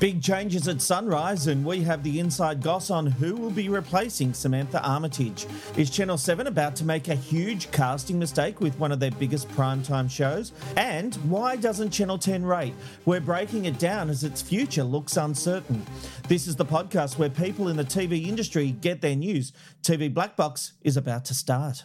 Big changes at Sunrise, and we have the inside goss on who will be replacing Samantha Armitage. Is Channel 7 about to make a huge casting mistake with one of their biggest primetime shows? And why doesn't Channel 10 rate? We're breaking it down as its future looks uncertain. This is the podcast where people in the TV industry get their news. TV Black Box is about to start.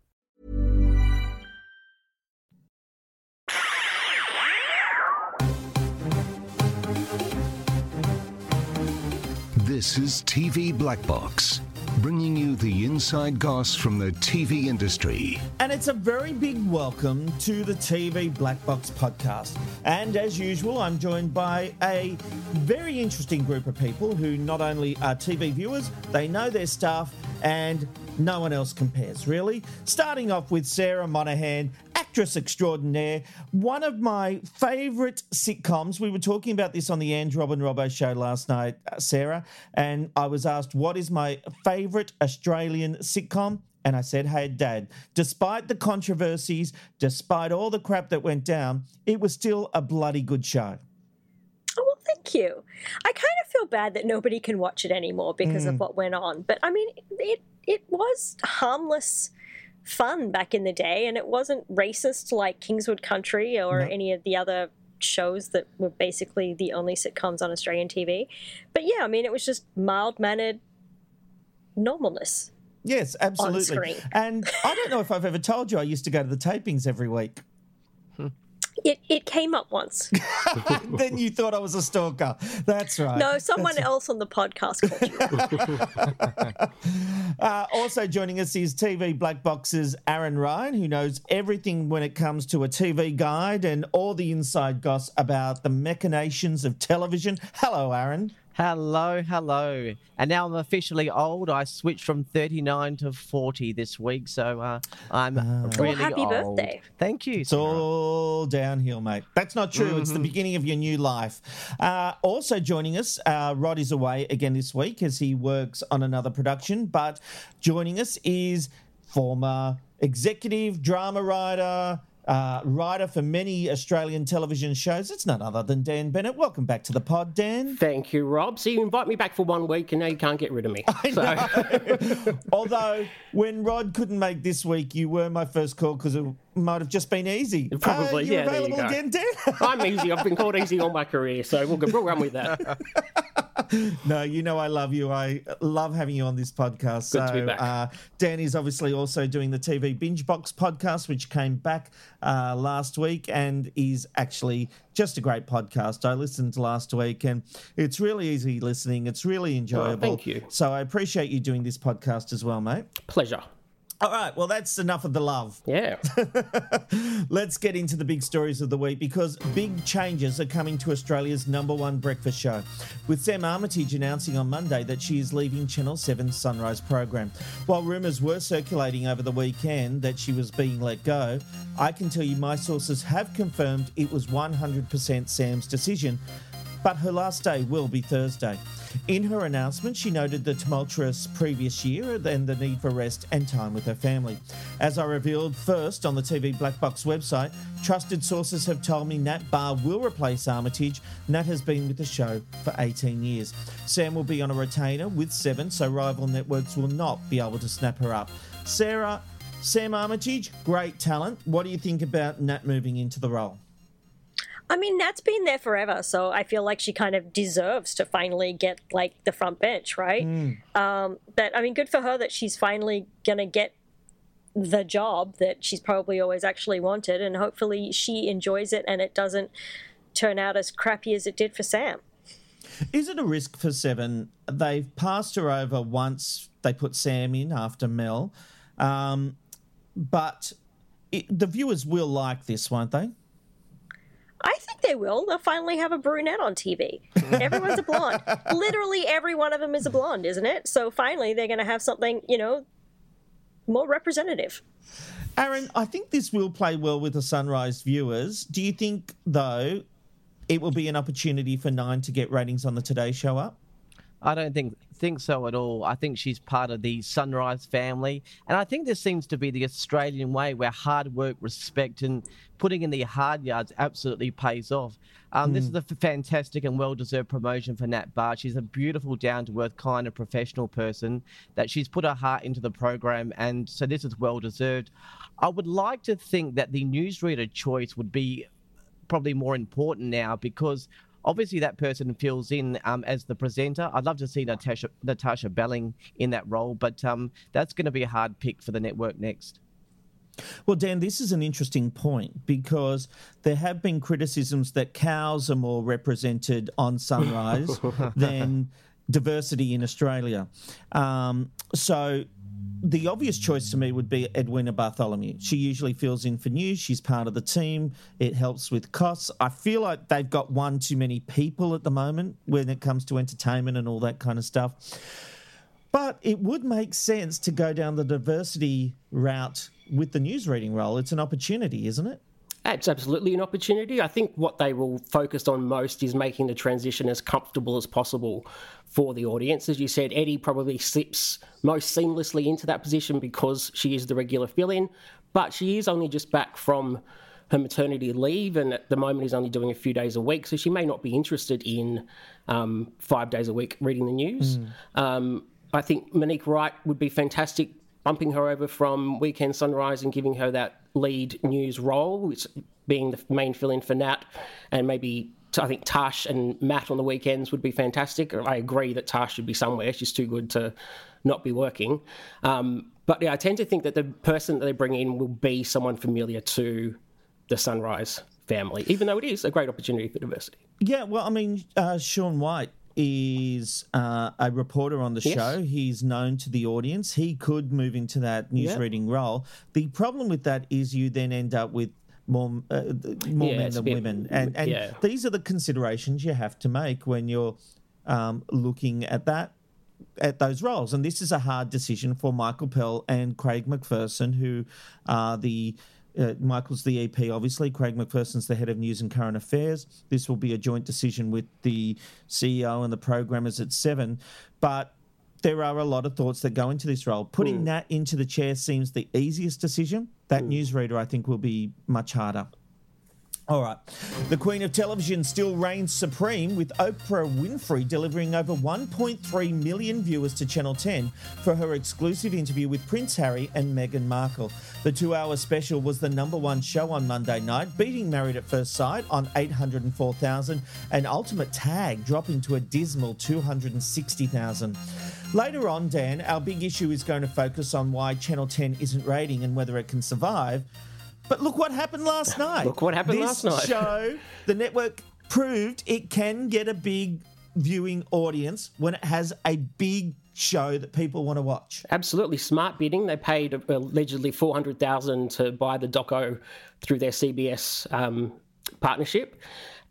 This is TV Black Box, bringing you the inside goss from the TV industry. And it's a very big welcome to the TV Black Box podcast. And as usual, I'm joined by a very interesting group of people who not only are TV viewers, they know their stuff, and no one else compares, really. Starting off with Sarah Monahan, actress extraordinaire, one of my favourite sitcoms. We were talking about this on the Ange Robin Robbo show last night, uh, Sarah, and I was asked, What is my favourite Australian sitcom? And I said, Hey, Dad, despite the controversies, despite all the crap that went down, it was still a bloody good show. Oh, well, thank you. I kind of feel bad that nobody can watch it anymore because of what went on. But I mean, it it was harmless fun back in the day, and it wasn't racist like Kingswood Country or No. any of the other shows that were basically the only sitcoms on Australian TV. But yeah, I mean, it was just mild mannered normalness. Yes, absolutely. screen. And I don't know if I've ever told you I used to go to the tapings every week. Hmm. It it came up once. then you thought I was a stalker. That's right. No, someone else on the podcast called you. Uh, also joining us is TV Black Box's Aaron Ryan, who knows everything when it comes to a TV guide and all the inside goss about the machinations of television. Hello, Aaron. Hello, hello. And now I'm officially old. I switched from 39 to 40 this week, so uh, I'm really happy old. birthday. Thank you. It's Sarah. all downhill, mate. That's not true. It's the beginning of your new life. Uh, also joining us, uh, Rod is away again this week as he works on another production. But joining us is former executive drama writer. Uh, writer for many Australian television shows. It's none other than Dan Bennett. Welcome back to the pod, Dan. Thank you, Rob. So you invite me back for one week, and now you can't get rid of me. I So Although, when Rod couldn't make this week, you were my first call because it might have just been easy. Probably, uh, yeah, there you go. again, Dan? I'm easy. I've been called easy all my career, so we'll, go- we'll run with that. No, you know I love you. I love having you on this podcast. Good so, to be back. Uh, Danny's obviously also doing the TV Binge Box podcast, which came back uh, last week and is actually just a great podcast. I listened last week and it's really easy listening. It's really enjoyable. thank you. So I appreciate you doing this podcast as well, mate. Pleasure. All right. Well, that's enough of the love. Yeah. Let's get into the big stories of the week because big changes are coming to Australia's number one breakfast show. With Sam Armitage announcing on Monday that she is leaving Channel 7's Sunrise program. While rumours were circulating over the weekend that she was being let go, I can tell you my sources have confirmed it was 100% Sam's decision but her last day will be Thursday. In her announcement, she noted the tumultuous previous year and the need for rest and time with her family. As I revealed first on the TV Black Box website, trusted sources have told me Nat Barr will replace Armitage. Nat has been with the show for 18 years. Sam will be on a retainer with Seven, so rival networks will not be able to snap her up. Sarah, Sam Armitage, great talent. What do you think about Nat moving into the role? I mean, Nat's been there forever, so I feel like she kind of deserves to finally get like the front bench, right? Um, but I mean, good for her that she's finally gonna get the job that she's probably always actually wanted, and hopefully she enjoys it and it doesn't turn out as crappy as it did for Sam. Is it a risk for Seven? They've passed her over once. They put Sam in after Mel, um, but it, the viewers will like this, won't they? I think they will. They'll finally have a brunette on TV. Everyone's a blonde. Literally every one of them is a blonde, isn't it? So finally they're going to have something, you know, more representative. Aaron, I think this will play well with the Sunrise viewers. Do you think, though, it will be an opportunity for Nine to get ratings on the Today Show up? I don't think think so at all. I think she's part of the Sunrise family, and I think this seems to be the Australian way, where hard work, respect, and putting in the hard yards absolutely pays off. Um, mm. This is a fantastic and well-deserved promotion for Nat Barr. She's a beautiful, down-to-earth, kind of professional person that she's put her heart into the program, and so this is well-deserved. I would like to think that the newsreader choice would be probably more important now because obviously that person fills in um, as the presenter. I'd love to see Natasha Natasha Belling in that role, but um, that's going to be a hard pick for the network next. Well, Dan, this is an interesting point because there have been criticisms that cows are more represented on Sunrise than diversity in Australia. Um, so the obvious choice to me would be Edwina Bartholomew. She usually fills in for news. She's part of the team. It helps with costs. I feel like they've got one too many people at the moment when it comes to entertainment and all that kind of stuff. But it would make sense to go down the diversity route with the news reading role. It's an opportunity, isn't it? It's absolutely an opportunity. I think what they will focus on most is making the transition as comfortable as possible for the audience. As you said, Eddie probably slips most seamlessly into that position because she is the regular fill in, but she is only just back from her maternity leave and at the moment is only doing a few days a week, so she may not be interested in um, five days a week reading the news. Mm. Um, I think Monique Wright would be fantastic bumping her over from Weekend Sunrise and giving her that lead news role, which being the main fill in for Nat, and maybe I think Tash and Matt on the weekends would be fantastic. I agree that Tash should be somewhere. She's too good to not be working. Um, but yeah, I tend to think that the person that they bring in will be someone familiar to the Sunrise family, even though it is a great opportunity for diversity. Yeah, well, I mean, uh, Shaun White is uh, a reporter on the yes. show. He's known to the audience. He could move into that news reading role. The problem with that is you then end up with more uh, more yeah, men than bit, women, and and yeah. these are the considerations you have to make when you're um, looking at that at those roles. And this is a hard decision for Michael Pell and Craig McPherson, who are the uh, Michael's the EP, obviously. Craig McPherson's the head of news and current affairs. This will be a joint decision with the CEO and the programmers at Seven. But there are a lot of thoughts that go into this role. Putting mm. that into the chair seems the easiest decision. That mm. newsreader, I think, will be much harder. All right. The Queen of Television still reigns supreme, with Oprah Winfrey delivering over 1.3 million viewers to Channel 10 for her exclusive interview with Prince Harry and Meghan Markle. The two hour special was the number one show on Monday night, beating Married at First Sight on 804,000 and Ultimate Tag dropping to a dismal 260,000. Later on, Dan, our big issue is going to focus on why Channel 10 isn't rating and whether it can survive. But look what happened last night. look what happened this last night. show, the network proved it can get a big viewing audience when it has a big show that people want to watch. Absolutely smart bidding. They paid allegedly four hundred thousand to buy the doco through their CBS um, partnership,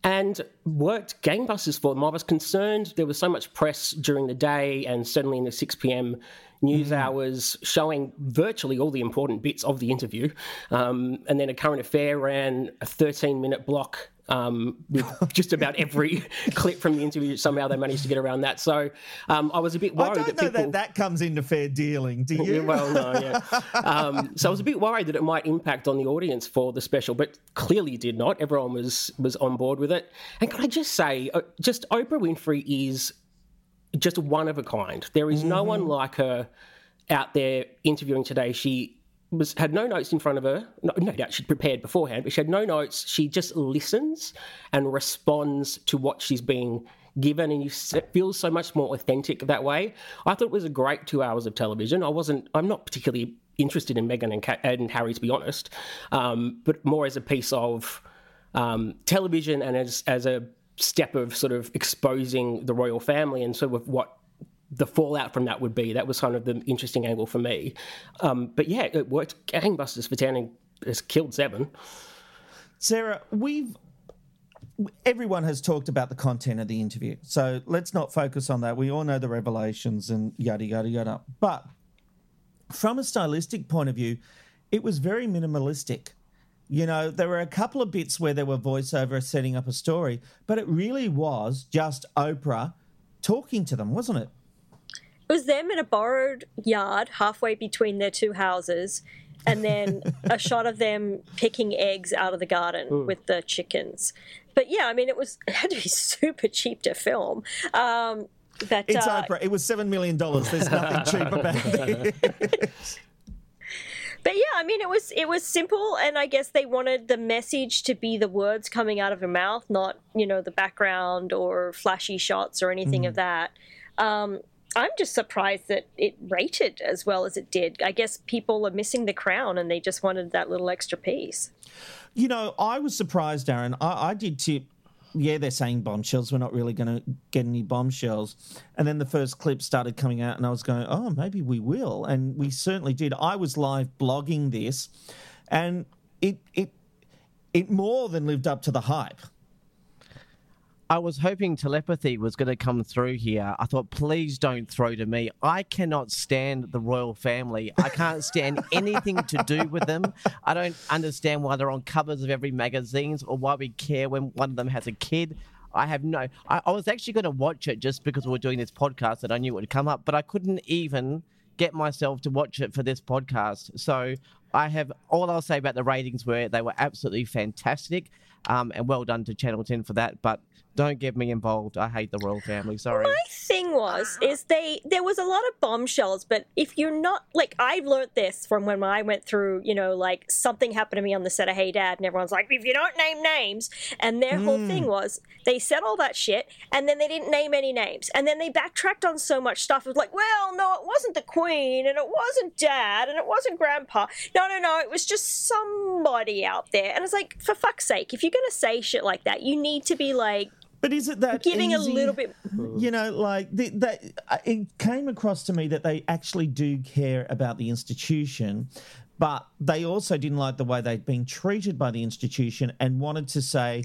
and worked gangbusters for them. I was concerned there was so much press during the day and certainly in the six pm news mm. hours showing virtually all the important bits of the interview. Um, and then a current affair ran a 13 minute block um, with just about every clip from the interview. Somehow they managed to get around that. So um, I was a bit worried. I don't that know people... that that comes into fair dealing. Do you? well, no, yeah. Um, so I was a bit worried that it might impact on the audience for the special, but clearly did not. Everyone was was on board with it. And can I just say, uh, just Oprah Winfrey is just one of a kind. There is mm-hmm. no one mm-hmm. like her out there interviewing today. She was had no notes in front of her. No, no doubt she'd prepared beforehand, but she had no notes. She just listens and responds to what she's being given, and you feel so much more authentic that way. I thought it was a great two hours of television. I wasn't. I'm not particularly interested in Meghan and, and Harry, to be honest, um, but more as a piece of um, television and as as a step of sort of exposing the royal family and sort of what the fallout from that would be. That was kind of the interesting angle for me. Um, but yeah, it worked gangbusters for Tanning has killed seven. Sarah, we've everyone has talked about the content of the interview, so let's not focus on that. We all know the revelations and yada yada yada. But from a stylistic point of view, it was very minimalistic. You know, there were a couple of bits where there were voiceover setting up a story, but it really was just Oprah talking to them, wasn't it? It was them in a borrowed yard halfway between their two houses, and then a shot of them picking eggs out of the garden Hmm. with the chickens. But yeah, I mean, it was it had to be super cheap to film. Um, but It's uh, Oprah. It was seven million dollars. There's nothing cheap about it. But yeah, I mean, it was it was simple, and I guess they wanted the message to be the words coming out of her mouth, not you know the background or flashy shots or anything of that. Um, I'm just surprised that it rated as well as it did. I guess people are missing the crown, and they just wanted that little extra piece. You know, I was surprised, Aaron. I, I did tip. Yeah, they're saying bombshells. We're not really going to get any bombshells. And then the first clip started coming out, and I was going, oh, maybe we will. And we certainly did. I was live blogging this, and it it it more than lived up to the hype. I was hoping telepathy was going to come through here. I thought, please don't throw to me. I cannot stand the royal family. I can't stand anything to do with them. I don't understand why they're on covers of every magazines or why we care when one of them has a kid. I have no. I, I was actually going to watch it just because we were doing this podcast that I knew it would come up, but I couldn't even get myself to watch it for this podcast. So I have all I'll say about the ratings were they were absolutely fantastic, um, and well done to Channel Ten for that. But don't get me involved. I hate the royal family. Sorry. My thing was is they there was a lot of bombshells, but if you're not like I've learned this from when I went through, you know, like something happened to me on the set of Hey Dad, and everyone's like, if you don't name names, and their whole thing mm. was they said all that shit, and then they didn't name any names, and then they backtracked on so much stuff. It was like, well, no, it wasn't the Queen, and it wasn't Dad, and it wasn't Grandpa. No, no, no, it was just somebody out there, and it's like, for fuck's sake, if you're gonna say shit like that, you need to be like But is it that giving a little bit You know, like the, that, uh, it came across to me that they actually do care about the institution, but they also didn't like the way they'd been treated by the institution and wanted to say,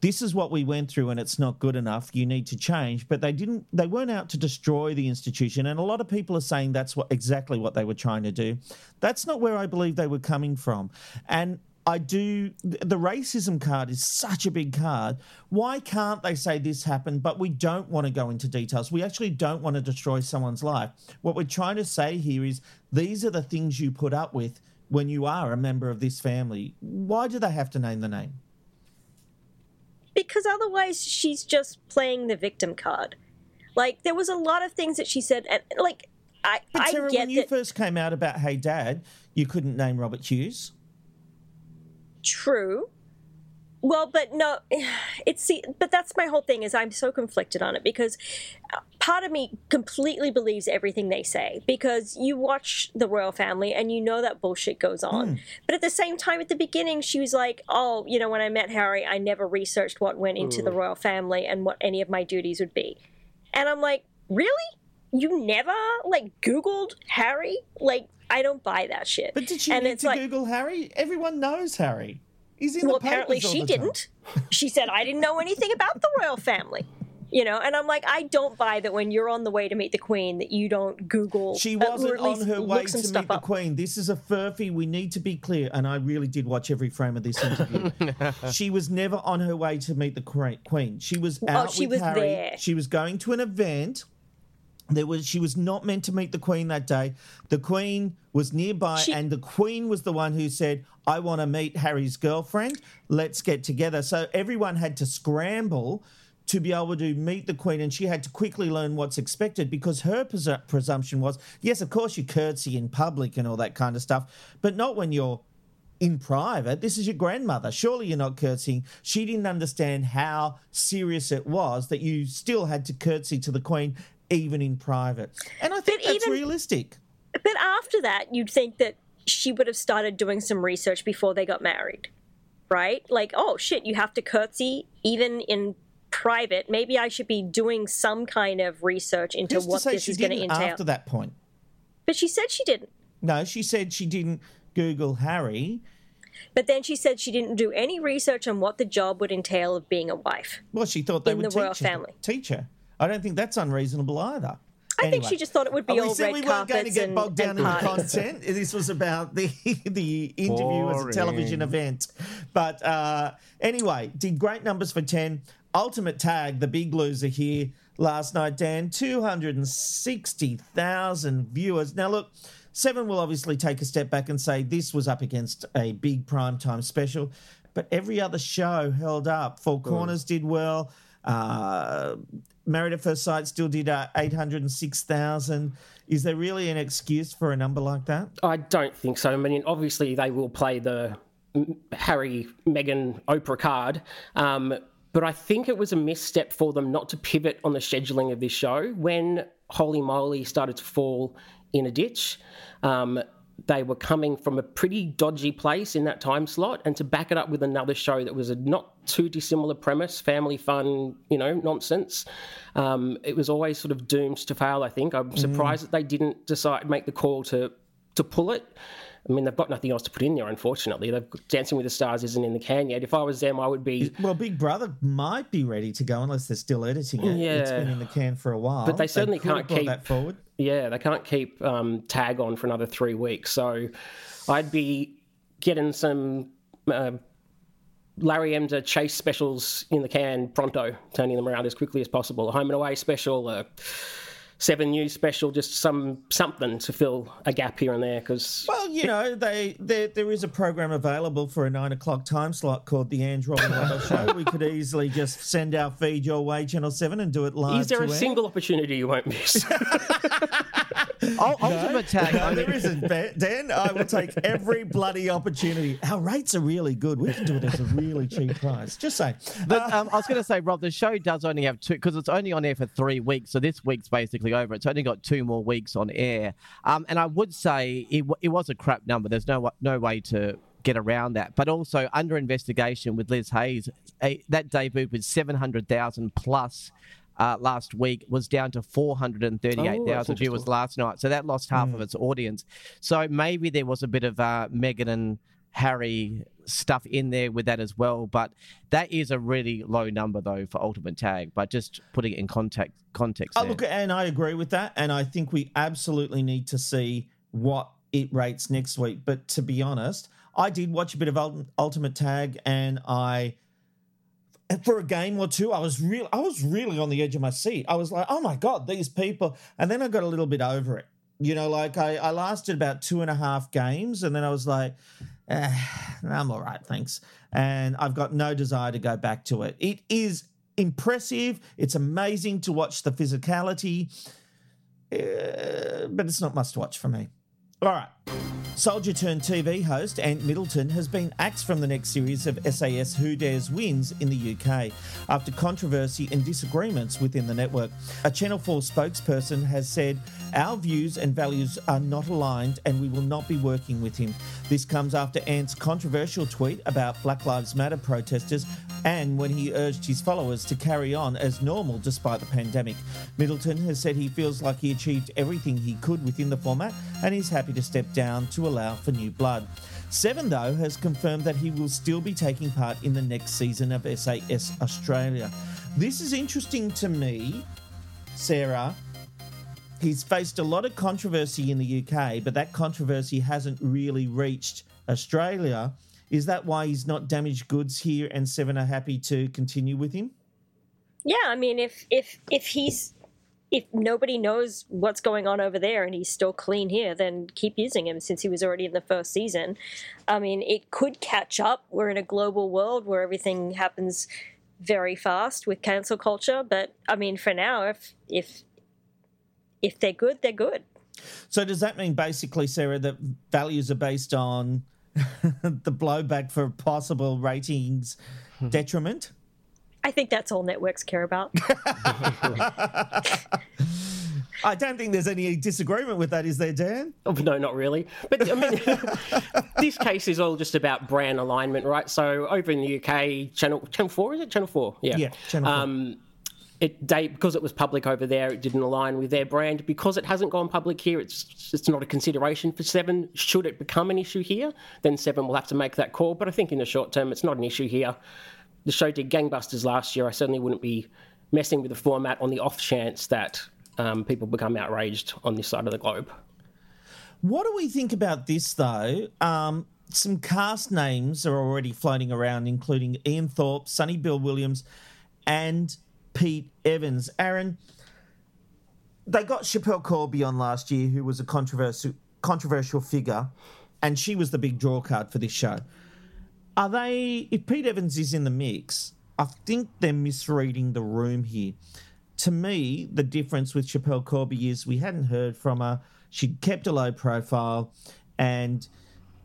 "This is what we went through, and it's not good enough. You need to change." But they didn't. They weren't out to destroy the institution, and a lot of people are saying that's what exactly what they were trying to do. That's not where I believe they were coming from, and. I do. The racism card is such a big card. Why can't they say this happened, but we don't want to go into details? We actually don't want to destroy someone's life. What we're trying to say here is these are the things you put up with when you are a member of this family. Why do they have to name the name? because otherwise she's just playing the victim card. Like there was a lot of things that she said, and like I, But I Sarah, get when you that. first came out about Hey Dad, you couldn't name Robert Hughes. True. Well, but no, it's see, but that's my whole thing is I'm so conflicted on it because uh, part of me completely believes everything they say because you watch the royal family and you know that bullshit goes on. But at the same time, at the beginning, she was like, "Oh, you know, when I met Harry, I never researched what went into the royal family and what any of my duties would be," and I'm like, "Really? You never like Googled Harry? Like, I don't buy that shit." But did she and need it's to like, Google Harry? Everyone knows Harry. He's in well, the apparently papers all she didn't. She said, I didn't know anything about the royal family. You know, and I'm like, I don't buy that when you're on the way to meet the queen that you don't Google. She uh, wasn't at on her way to stuff meet the up. Queen. This is a furphy. We need to be clear, and I really did watch every frame of this interview. she was never on her way to meet the Queen. She was out Oh, she with was Harry. there. She was going to an event. There was she was not meant to meet the Queen that day. The Queen was nearby, She- and the Queen was the one who said, "I want to meet Harry's girlfriend. Let's get together." So everyone had to scramble to be able to meet the Queen, and she had to quickly learn what's expected because her presu- presumption was, yes, of course you curtsy in public and all that kind of stuff, but not when you're in private. This is your grandmother. Surely you're not curtsying. She didn't understand how serious it was that you still had to curtsy to the Queen even in private. And I think But that's even- realistic. But after that, you'd think that she would have started doing some research before they got married, right? Like, oh shit, you have to curtsy even in private. Maybe I should be doing some kind of research into Who's what this is going to entail. after that point? But she said she didn't. No, she said she didn't Google Harry. But then she said she didn't do any research on what the job would entail of being a wife. Well, she thought they In would the teach royal her, family. teach her. I don't think that's unreasonable either. I think she just thought it would be we all said red we weren't going to carpets get and, bogged down and in the content. This was about the the interview as a television event. But uh, anyway, did great numbers for 10. Ultimate Tag, the big loser here last night, Dan, 260,000 viewers. Now, look, Seven will obviously take a step back and say this was up against a big primetime special, but every other show held up. Four Corners did well. Uh, Married at First Sight still did uh, 806,000. Is there really an excuse for a number like that? I don't think so. I mean, obviously they will play the Harry, Meghan, Oprah card. Um, but I think it was a misstep for them not to pivot on the scheduling of this show. When Holy Moly started to fall in a ditch, um, they were coming from a pretty dodgy place in that time slot, and to back it up with another show that was a not too dissimilar premise, family fun, you know, nonsense. Um, it was always sort of doomed to fail. I think I'm surprised that they didn't decide make the call to to pull it. I mean, they've got nothing else to put in there, unfortunately. They've Dancing with the Stars isn't in the can yet. If I was them, I would be. Well, Big Brother might be ready to go unless they're still editing it. Yeah. It's been in the can for a while. But they certainly have can't keep- that forward. Yeah, they can't keep um, tag on for another three weeks. So I'd be getting some uh, Larry Emdur chase specials in the can pronto, turning them around as quickly as possible. A home and away special, a seven news special, just some something to fill a gap here and there. Because Well, you know, they there, there is a program available for a nine o'clock time slot called the Robbo Show. We could easily just send our feed your way, Channel Seven, and do it live. is there a single opportunity you won't miss? Ultimate Tag. No, there isn't, Ben- Dan. I will take every bloody opportunity. Our rates are really good. We can do it at a really cheap price. Just say. But um, I was going to say, Rob, the show does only have two because it's only on air for three weeks. So this week's basically over. It's only got two more weeks on air. Um, and I would say it, w- it was a crap number. There's no no way to get around that. But also under investigation with Liz Hayes, a, that debut with hundred thousand plus. Uh, last week was down to 438,000 Oh, viewers last night. So that lost half of Hmm. its audience. So maybe there was a bit of uh, Meghan and Harry stuff in there with that as well. But that is a really low number though for Ultimate Tag. But just putting it in context, context. Oh, there. look, and I agree with that. And I think we absolutely need to see what it rates next week. But to be honest, I did watch a bit of Ultimate Tag, and I, for a game or two, I was real. I was really on the edge of my seat. I was like, "Oh my god, these people!" And then I got a little bit over it. You know, like I, I lasted about two and a half games, and then I was like, eh, "I'm all right, thanks." And I've got no desire to go back to it. It is impressive. It's amazing to watch the physicality, uh, but it's not must watch for me. All right. Soldier turned TV host Ant Middleton has been axed from the next series of SAS Who Dares Wins in the UK after controversy and disagreements within the network. A Channel 4 spokesperson has said, Our views and values are not aligned and we will not be working with him. This comes after Ant's controversial tweet about Black Lives Matter protesters and when he urged his followers to carry on as normal despite the pandemic. Middleton has said he feels like he achieved everything he could within the format and is happy to step down to allow for new blood. Seven, though, has confirmed that he will still be taking part in the next season of SAS Australia. This is interesting to me, Sarah. He's faced a lot of controversy in the UK, but that controversy hasn't really reached Australia. Is that why he's not damaged goods here and Seven are happy to continue with him? Yeah, I mean, if if if he's if nobody knows what's going on over there and he's still clean here, then keep using him since he was already in the first season. I mean, it could catch up. We're in a global world where everything happens very fast with cancel culture, but I mean, for now, if if if they're good, they're good. So does that mean basically, Sarah, that values are based on the blowback for possible ratings hmm. detriment? I think that's all networks care about. I don't think there's any disagreement with that, is there, Dan? Oh, no, not really. But I mean, this case is all just about brand alignment, right? So over in the UK, channel channel four is it? Channel four, yeah, Yeah, Channel 4. Um, it they because it was public over there, it didn't align with their brand. Because it hasn't gone public here, it's it's not a consideration for Seven. Should it become an issue here, then Seven will have to make that call. But I think in the short term, it's not an issue here. The show did gangbusters last year. I certainly wouldn't be messing with the format on the off chance that um, people become outraged on this side of the globe. What do we think about this, though? Um, some cast names are already floating around, including Ian Thorpe, Sonny Bill Williams, and Pete Evans. Aaron, they got Schapelle Corby on last year, who was a controversial controversial figure, and she was the big draw card for this show. Are they? If Pete Evans is in the mix, I think they're misreading the room here. To me, the difference with Schapelle Corby is we hadn't heard from her. She'd kept a low profile, and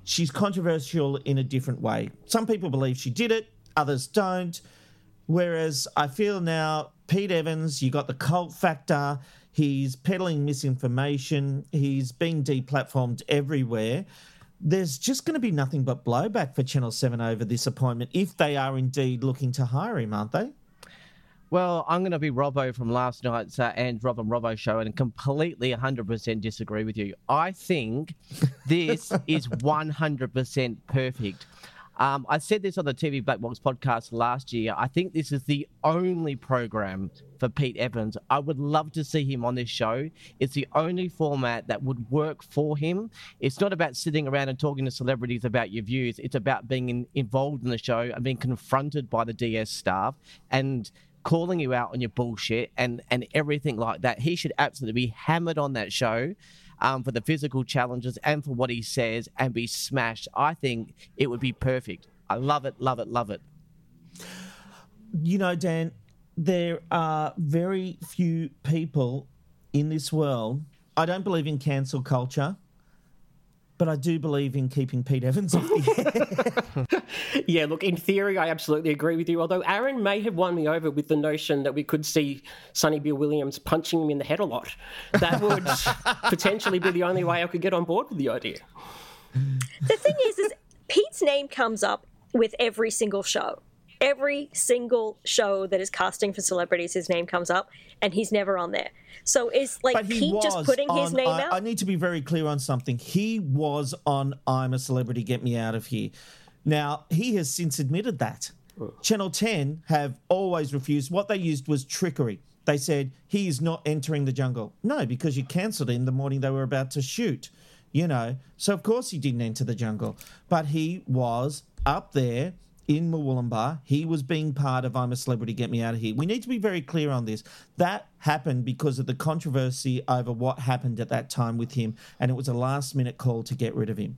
she's controversial in a different way. Some people believe she did it, others don't. Whereas I feel now, Pete Evans, you got the cult factor. He's peddling misinformation. He's being deplatformed everywhere. There's just going to be nothing but blowback for Channel 7 over this appointment if they are indeed looking to hire him, aren't they? Well, I'm going to be Robbo from last night's uh, and Rob and Robbo show and completely 100% disagree with you. I think this is 100% perfect. Um, I said this on the TV Black Box podcast last year. I think this is the only program for Pete Evans. I would love to see him on this show. It's the only format that would work for him. It's not about sitting around and talking to celebrities about your views. It's about being in, involved in the show and being confronted by the DS staff and calling you out on your bullshit and and everything like that. He should absolutely be hammered on that show. Um, for the physical challenges and for what he says and be smashed. I think it would be perfect. I love it, love it, love it. You know, Dan, there are very few people in this world. I don't believe in cancel culture, but I do believe in keeping Pete Evans off the air. Yeah, look, in theory, I absolutely agree with you. Although Aaron may have won me over with the notion that we could see Sonny Bill Williams punching him in the head a lot. That would potentially be the only way I could get on board with the idea. The thing is, is Pete's name comes up with every single show. Every single show that is casting for celebrities, his name comes up, and he's never on there. So is like he Pete just putting his name I, out? I need to be very clear on something. He was on I'm a Celebrity, Get Me Out of Here. Now, he has since admitted that. Channel 10 have always refused. What they used was trickery. They said, he is not entering the jungle. No, because you cancelled him the morning they were about to shoot, you know. So, of course, he didn't enter the jungle. But he was up there in Murwillumbah. He was being part of I'm a Celebrity, Get Me Out of Here. We need to be very clear on this. That happened because of the controversy over what happened at that time with him, and it was a last minute call to get rid of him.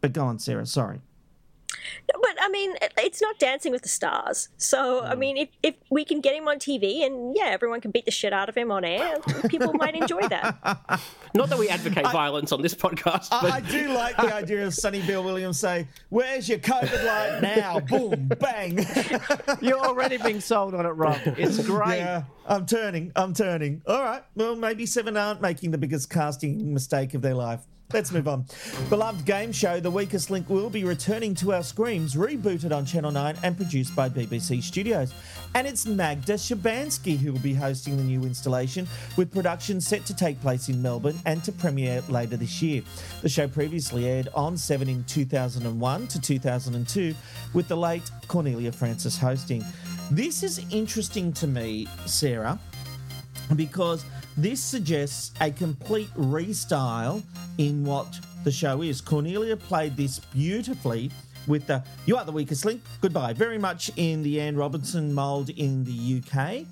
But go on, Sarah. Sorry. But I mean, it's not Dancing with the Stars. So I mm. mean, if, if we can get him on TV and yeah, everyone can beat the shit out of him on air, people might enjoy that. Not that we advocate violence on this podcast, but I, I do like the idea of Sonny Bill Williams say, "Where's your COVID light now?" Boom, bang. You're already being sold on it, Rob. It's great. yeah, I'm turning. I'm turning. All right. Well, maybe Seven aren't making the biggest casting mistake of their life. Let's move on. Beloved game show The Weakest Link will be returning to our screens, rebooted on Channel 9 and produced by BBC Studios. And it's Magda Szubanski who will be hosting the new installation, with production set to take place in Melbourne and to premiere later this year. The show previously aired on 7 in 2001 to 2002, with the late Cornelia Frances hosting. This is interesting to me, Sarah, because this suggests a complete restyle in what the show is. Cornelia played this beautifully with the You Are the Weakest Link, Goodbye, very much in the Anne Robinson mould in the UK.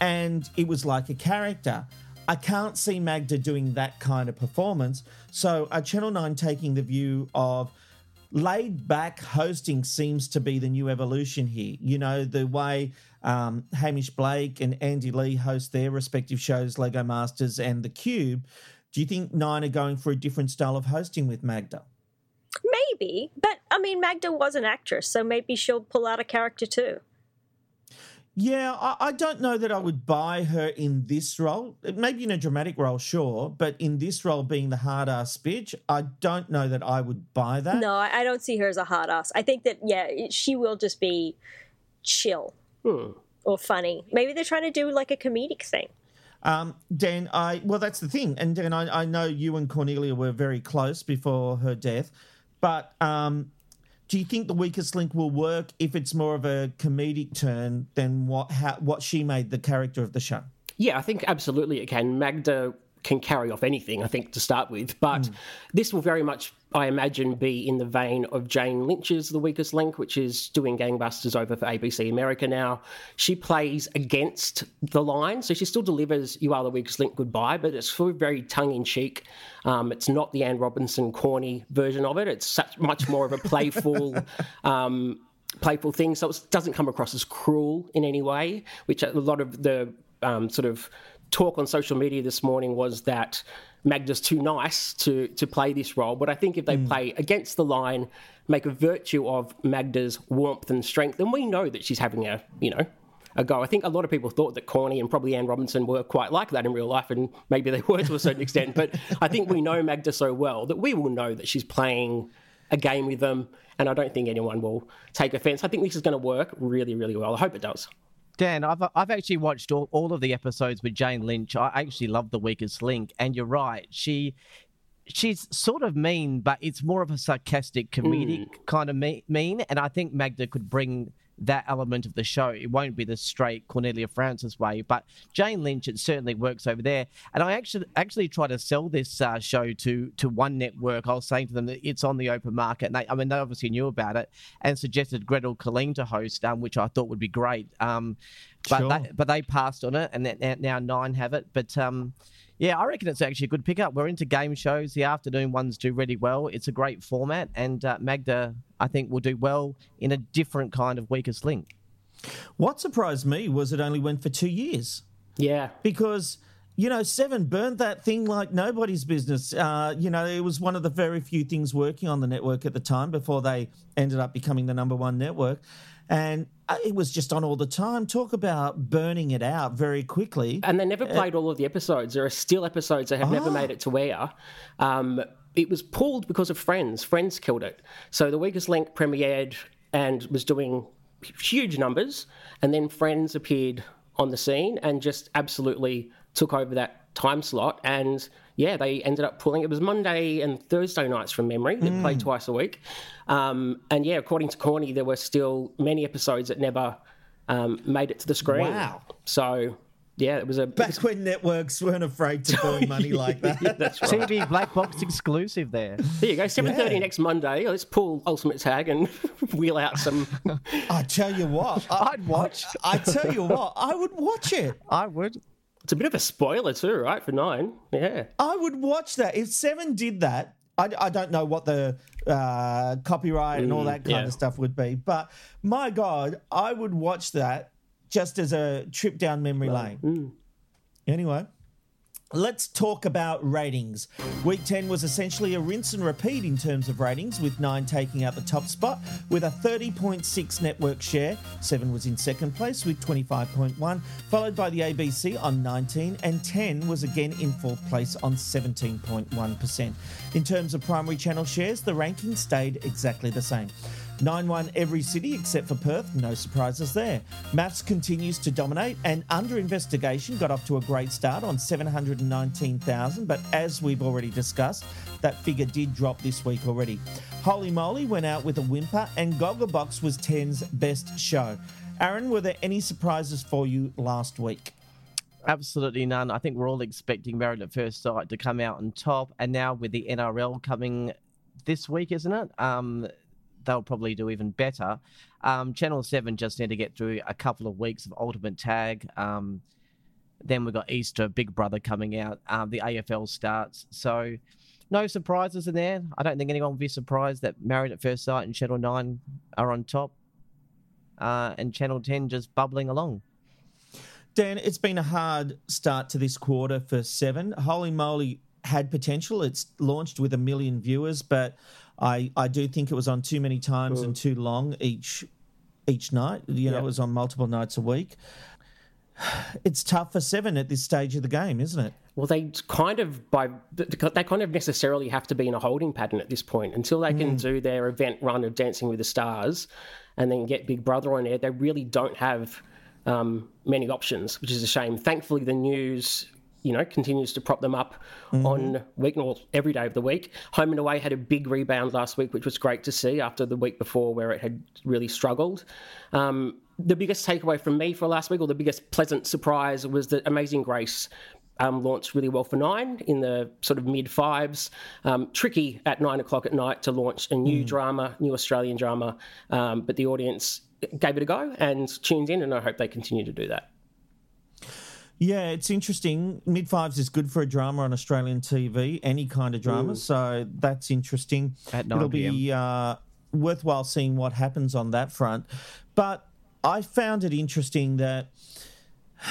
And it was like a character. I can't see Magda doing that kind of performance. So, are Channel 9 taking the view of laid back hosting seems to be the new evolution here. You know, the way um, Hamish Blake and Andy Lee host their respective shows, Lego Masters and The Cube. Do you think Nine are going for a different style of hosting with Magda? Maybe, but I mean, Magda was an actress, so maybe she'll pull out a character too. Yeah, I, I don't know that I would buy her in this role. Maybe in a dramatic role, sure, but in this role, being the hard ass bitch, I don't know that I would buy that. No, I I don't see her as a hard ass. I think that yeah, she will just be chill or funny. Maybe they're trying to do like a comedic thing. Um, Dan, I well, that's the thing, and Dan, I, I know you and Cornelia were very close before her death, but um, do you think the weakest link will work if it's more of a comedic turn than what how, what she made the character of the show? Yeah, I think absolutely it can. Magda can carry off anything, I think, to start with. But hmm. this will very much, I imagine, be in the vein of Jane Lynch's The Weakest Link, which is doing gangbusters over for ABC America now. She plays against the line, so she still delivers You Are the Weakest Link Goodbye, but it's sort of very tongue in cheek. Um, it's not the Anne Robinson corny version of it, it's such much more of a playful. Um, playful thing, so it doesn't come across as cruel in any way. Which a lot of the um, sort of talk on social media this morning was that Magda's too nice to to play this role. But I think if they mm. play against the line, make a virtue of Magda's warmth and strength, and we know that she's having a you know. A go. I think a lot of people thought that Corny and probably Anne Robinson were quite like that in real life, and maybe they were to a certain extent. But I think we know Magda so well that we will know that she's playing a game with them, and I don't think anyone will take offense. I think this is going to work really, really well. I hope it does. Dan, I've I've actually watched all, all of the episodes with Jane Lynch. I actually love The Weakest Link, and you're right. She she's sort of mean, but it's more of a sarcastic, comedic mm. kind of me- mean. And I think Magda could bring that element of the show. It won't be the straight Cornelia Frances way, but Jane Lynch, it certainly works over there. And I actually actually try to sell this uh, show to to one network. I was saying to them that it's on the open market, and they, I mean they obviously knew about it and suggested Gretel Killeen to host, um, which I thought would be great. Um, but Sure. they, but they passed on it, and now- now nine have it. But um, yeah, I reckon it's actually a good pickup. We're into game shows. The afternoon ones do really well. It's a great format, and uh, Magda, I think, will do well in a different kind of weakest link. What surprised me was it only went for two years. Yeah. because you know Seven burned that thing like nobody's business. Uh, you know, it was one of the very few things working on the network at the time before they ended up becoming the number one network, and uh, it was just on all the time. Talk about burning it out very quickly. And they never played all of the episodes. There are still episodes that have never made it to air. Um, it was pulled because of Friends. Friends killed it. So The Weakest Link premiered and was doing huge numbers. And then Friends appeared on the scene and just absolutely took over that time slot. And yeah, they ended up pulling it was Monday and Thursday nights from memory. They played twice a week. Um, and yeah, according to Corny, there were still many episodes that never um, made it to the screen. Wow. So yeah, it was a Back when networks weren't afraid to burn money like that. that's right. TV Black Box exclusive there. There you go. Seven thirty Yeah. next Monday. Let's pull Ultimate Tag and wheel out some. I tell you what, I, I'd watch. I tell you what, I would watch it. I would. It's a bit of a spoiler too, right? For nine, yeah. I would watch that. If Seven did that, I, I don't know what the uh, copyright and all that kind yeah. of stuff would be, but my God, I would watch that just as a trip down memory lane. Mm. Anyway, let's talk about ratings. Week 10 was essentially a rinse and repeat in terms of ratings, with 9 taking out the top spot with a 30.6 network share. 7 was in second place with 25.1, followed by the ABC on 19, and 10 was again in fourth place on 17.1%. In terms of primary channel shares, the ranking stayed exactly the same. 9 1 every city except for Perth, no surprises there. MAFS continues to dominate, and Under Investigation got off to a great start on 719,000, but as we've already discussed, that figure did drop this week already. Holy Moly went out with a whimper, and Gogglebox was 10's best show. Aaron, were there any surprises for you last week? Absolutely none. I think we're all expecting Married at First Sight to come out on top, and now with the NRL coming this week, isn't it? Um, they'll probably do even better. Um, Channel Seven just need to get through a couple of weeks of Ultimate Tag. Um, then we've got Easter, Big Brother coming out. Um, the AFL starts, so no surprises in there. I don't think anyone will be surprised that Married at First Sight and Channel Nine are on top, uh, and Channel Ten just bubbling along. Dan, it's been a hard start to this quarter for Seven. Holy moly had potential. It's launched with a million viewers, but I, I do think it was on too many times and too long each each night. You know, Yeah. it was on multiple nights a week. It's tough for Seven at this stage of the game, isn't it? Well, they kind of by they kind of necessarily have to be in a holding pattern at this point until they can do their event run of Dancing with the Stars, and then get Big Brother on air. They really don't have um, many options, which is a shame. Thankfully, the news. You know, continues to prop them up on week well, every day of the week. Home and away had a big rebound last week, which was great to see after the week before where it had really struggled. Um, the biggest takeaway from me for last week, or the biggest pleasant surprise, was that Amazing Grace um, launched really well for nine in the sort of mid fives. Um, tricky at nine o'clock at night to launch a new drama, new Australian drama, um, but the audience gave it a go and tuned in, and I hope they continue to do that. Yeah, it's interesting. Mid fives is good for a drama on Australian TV, any kind of drama. So that's interesting. At 9 It'll be uh, worthwhile seeing what happens on that front. But I found it interesting that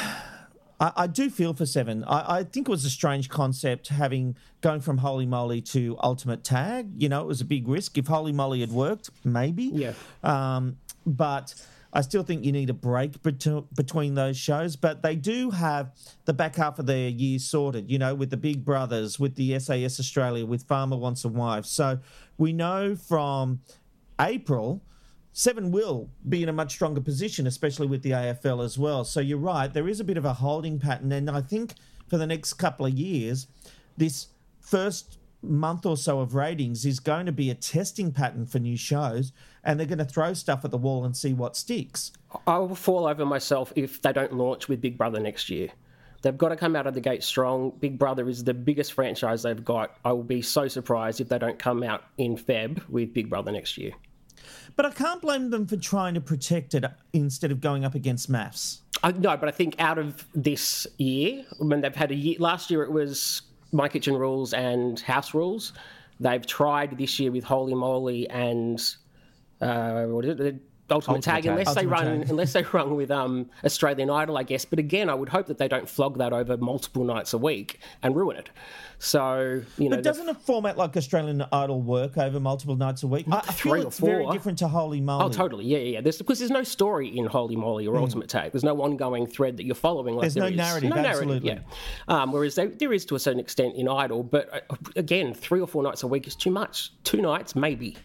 I, I do feel for Seven. I, I think it was a strange concept having going from Holy Moly to Ultimate Tag. You know, it was a big risk. If Holy Moly had worked, maybe. Yeah. Um, but I still think you need a break bet- between those shows. But they do have the back half of their year sorted, you know, with the Big Brothers, with the SAS Australia, with Farmer Wants a Wife. So we know from April. Seven will be in a much stronger position, especially with the AFL as well. So you're right, there is a bit of a holding pattern. And I think for the next couple of years, this first month or so of ratings is going to be a testing pattern for new shows. And they're going to throw stuff at the wall and see what sticks. I will fall over myself if they don't launch with Big Brother next year. They've got to come out of the gate strong. Big Brother is the biggest franchise they've got. I will be so surprised if they don't come out in Feb with Big Brother next year. But I can't blame them for trying to protect it instead of going up against MAFS. I, no, but I think out of this year, when they've had a year, last year it was My Kitchen Rules and House Rules. They've tried this year with Holy Moly and uh, what is it? Ultimate, Tag, Tag. unless they run, Tag. unless they run with um, Australian Idol, I guess. But again, I would hope that they don't flog that over multiple nights a week and ruin it. So you know, But doesn't a format like Australian Idol work over multiple nights a week? I, I Three feel or it's very different to Holy Moly. Oh, totally. Yeah, yeah. yeah. There's, because there's no story in Holy Moly or Ultimate Tag. There's no ongoing thread that you're following. Like There's there no is. narrative, No absolutely. narrative. Yeah. Um, whereas there, there is to a certain extent in Idol, but uh, again, three or four nights a week is too much. Two nights, maybe.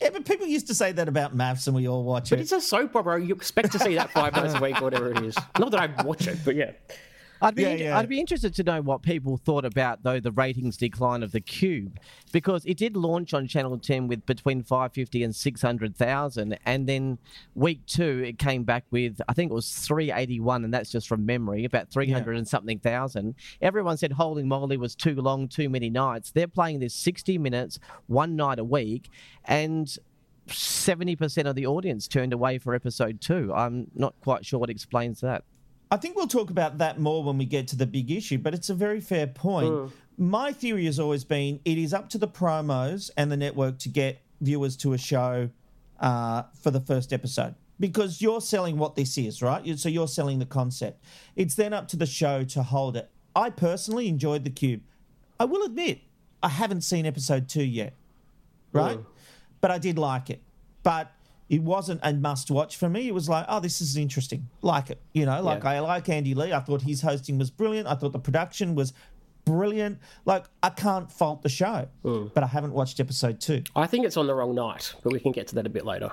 Yeah, but people used to say that about MAFS, and we all watch But it. But it's a soap opera. You expect to see that five nights a week or whatever it is. Not that I watch it, but yeah. I'd be, Yeah, yeah. I'd be interested to know what people thought about though the ratings decline of the Cube, because it did launch on Channel 10 with between 550 and 600,000, and then week two it came back with I think it was 381, and that's just from memory, about 300 and something thousand. Everyone said Holy Moly was too long, too many nights. They're playing this 60 minutes, one night a week, and 70% of the audience turned away for episode two. I'm not quite sure what explains that. I think we'll talk about that more when we get to the big issue, but it's a very fair point. My theory has always been it is up to the promos and the network to get viewers to a show uh, for the first episode because you're selling what this is, right? So you're selling the concept. It's then up to the show to hold it. I personally enjoyed The Cube. I will admit, I haven't seen episode two yet, right? But I did like it. But it wasn't a must watch for me. It was like, oh, this is interesting. Like it. You know, like Yeah. I like Andy Lee. I thought his hosting was brilliant. I thought the production was brilliant. Like, I can't fault the show. Hmm. But I haven't watched episode two. I think it's on the wrong night, but we can get to that a bit later.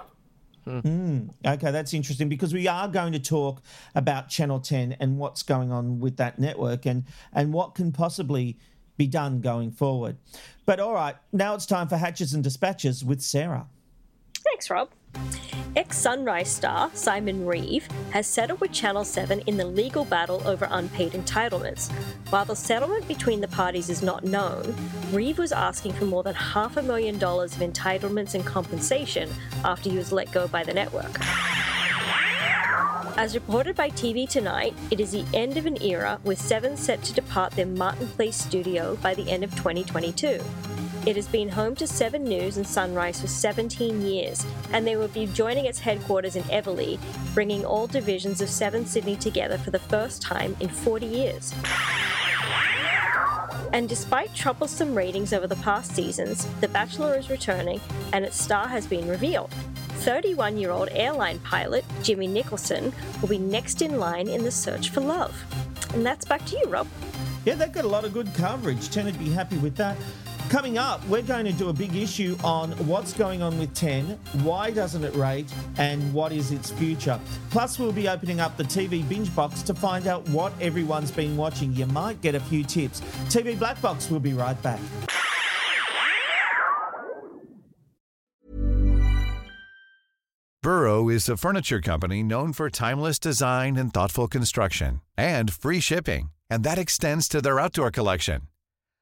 Hmm. Okay, that's interesting because we are going to talk about Channel 10 and what's going on with that network and, and what can possibly be done going forward. But all right, now it's time for Hatches and Dispatches with Sarah. Thanks, Rob. Ex Sunrise star Simon Reeve has settled with Channel 7 in the legal battle over unpaid entitlements. While the settlement between the parties is not known, Reeve was asking for more than half a million dollars of entitlements and compensation after he was let go by the network. As reported by TV Tonight, it is the end of an era with Seven set to depart their Martin Place studio by the end of 2022. It has been home to Seven News and Sunrise for 17 years, and they will be joining its headquarters in Eveleigh, bringing all divisions of Seven Sydney together for the first time in 40 years. And despite troublesome ratings over the past seasons, The Bachelor is returning and its star has been revealed. 31 year old airline pilot, Jimmy Nicholson, will be next in line in the search for love. And that's back to you, Rob. Yeah, they've got a lot of good coverage. Ten would be happy with that. Coming up, we're going to do a big issue on what's going on with 10, why doesn't it rate, and what is its future. Plus, we'll be opening up the TV binge box to find out what everyone's been watching. You might get a few tips. TV Black Box will be right back. Burrow is a furniture company known for timeless design and thoughtful construction, and free shipping, and that extends to their outdoor collection.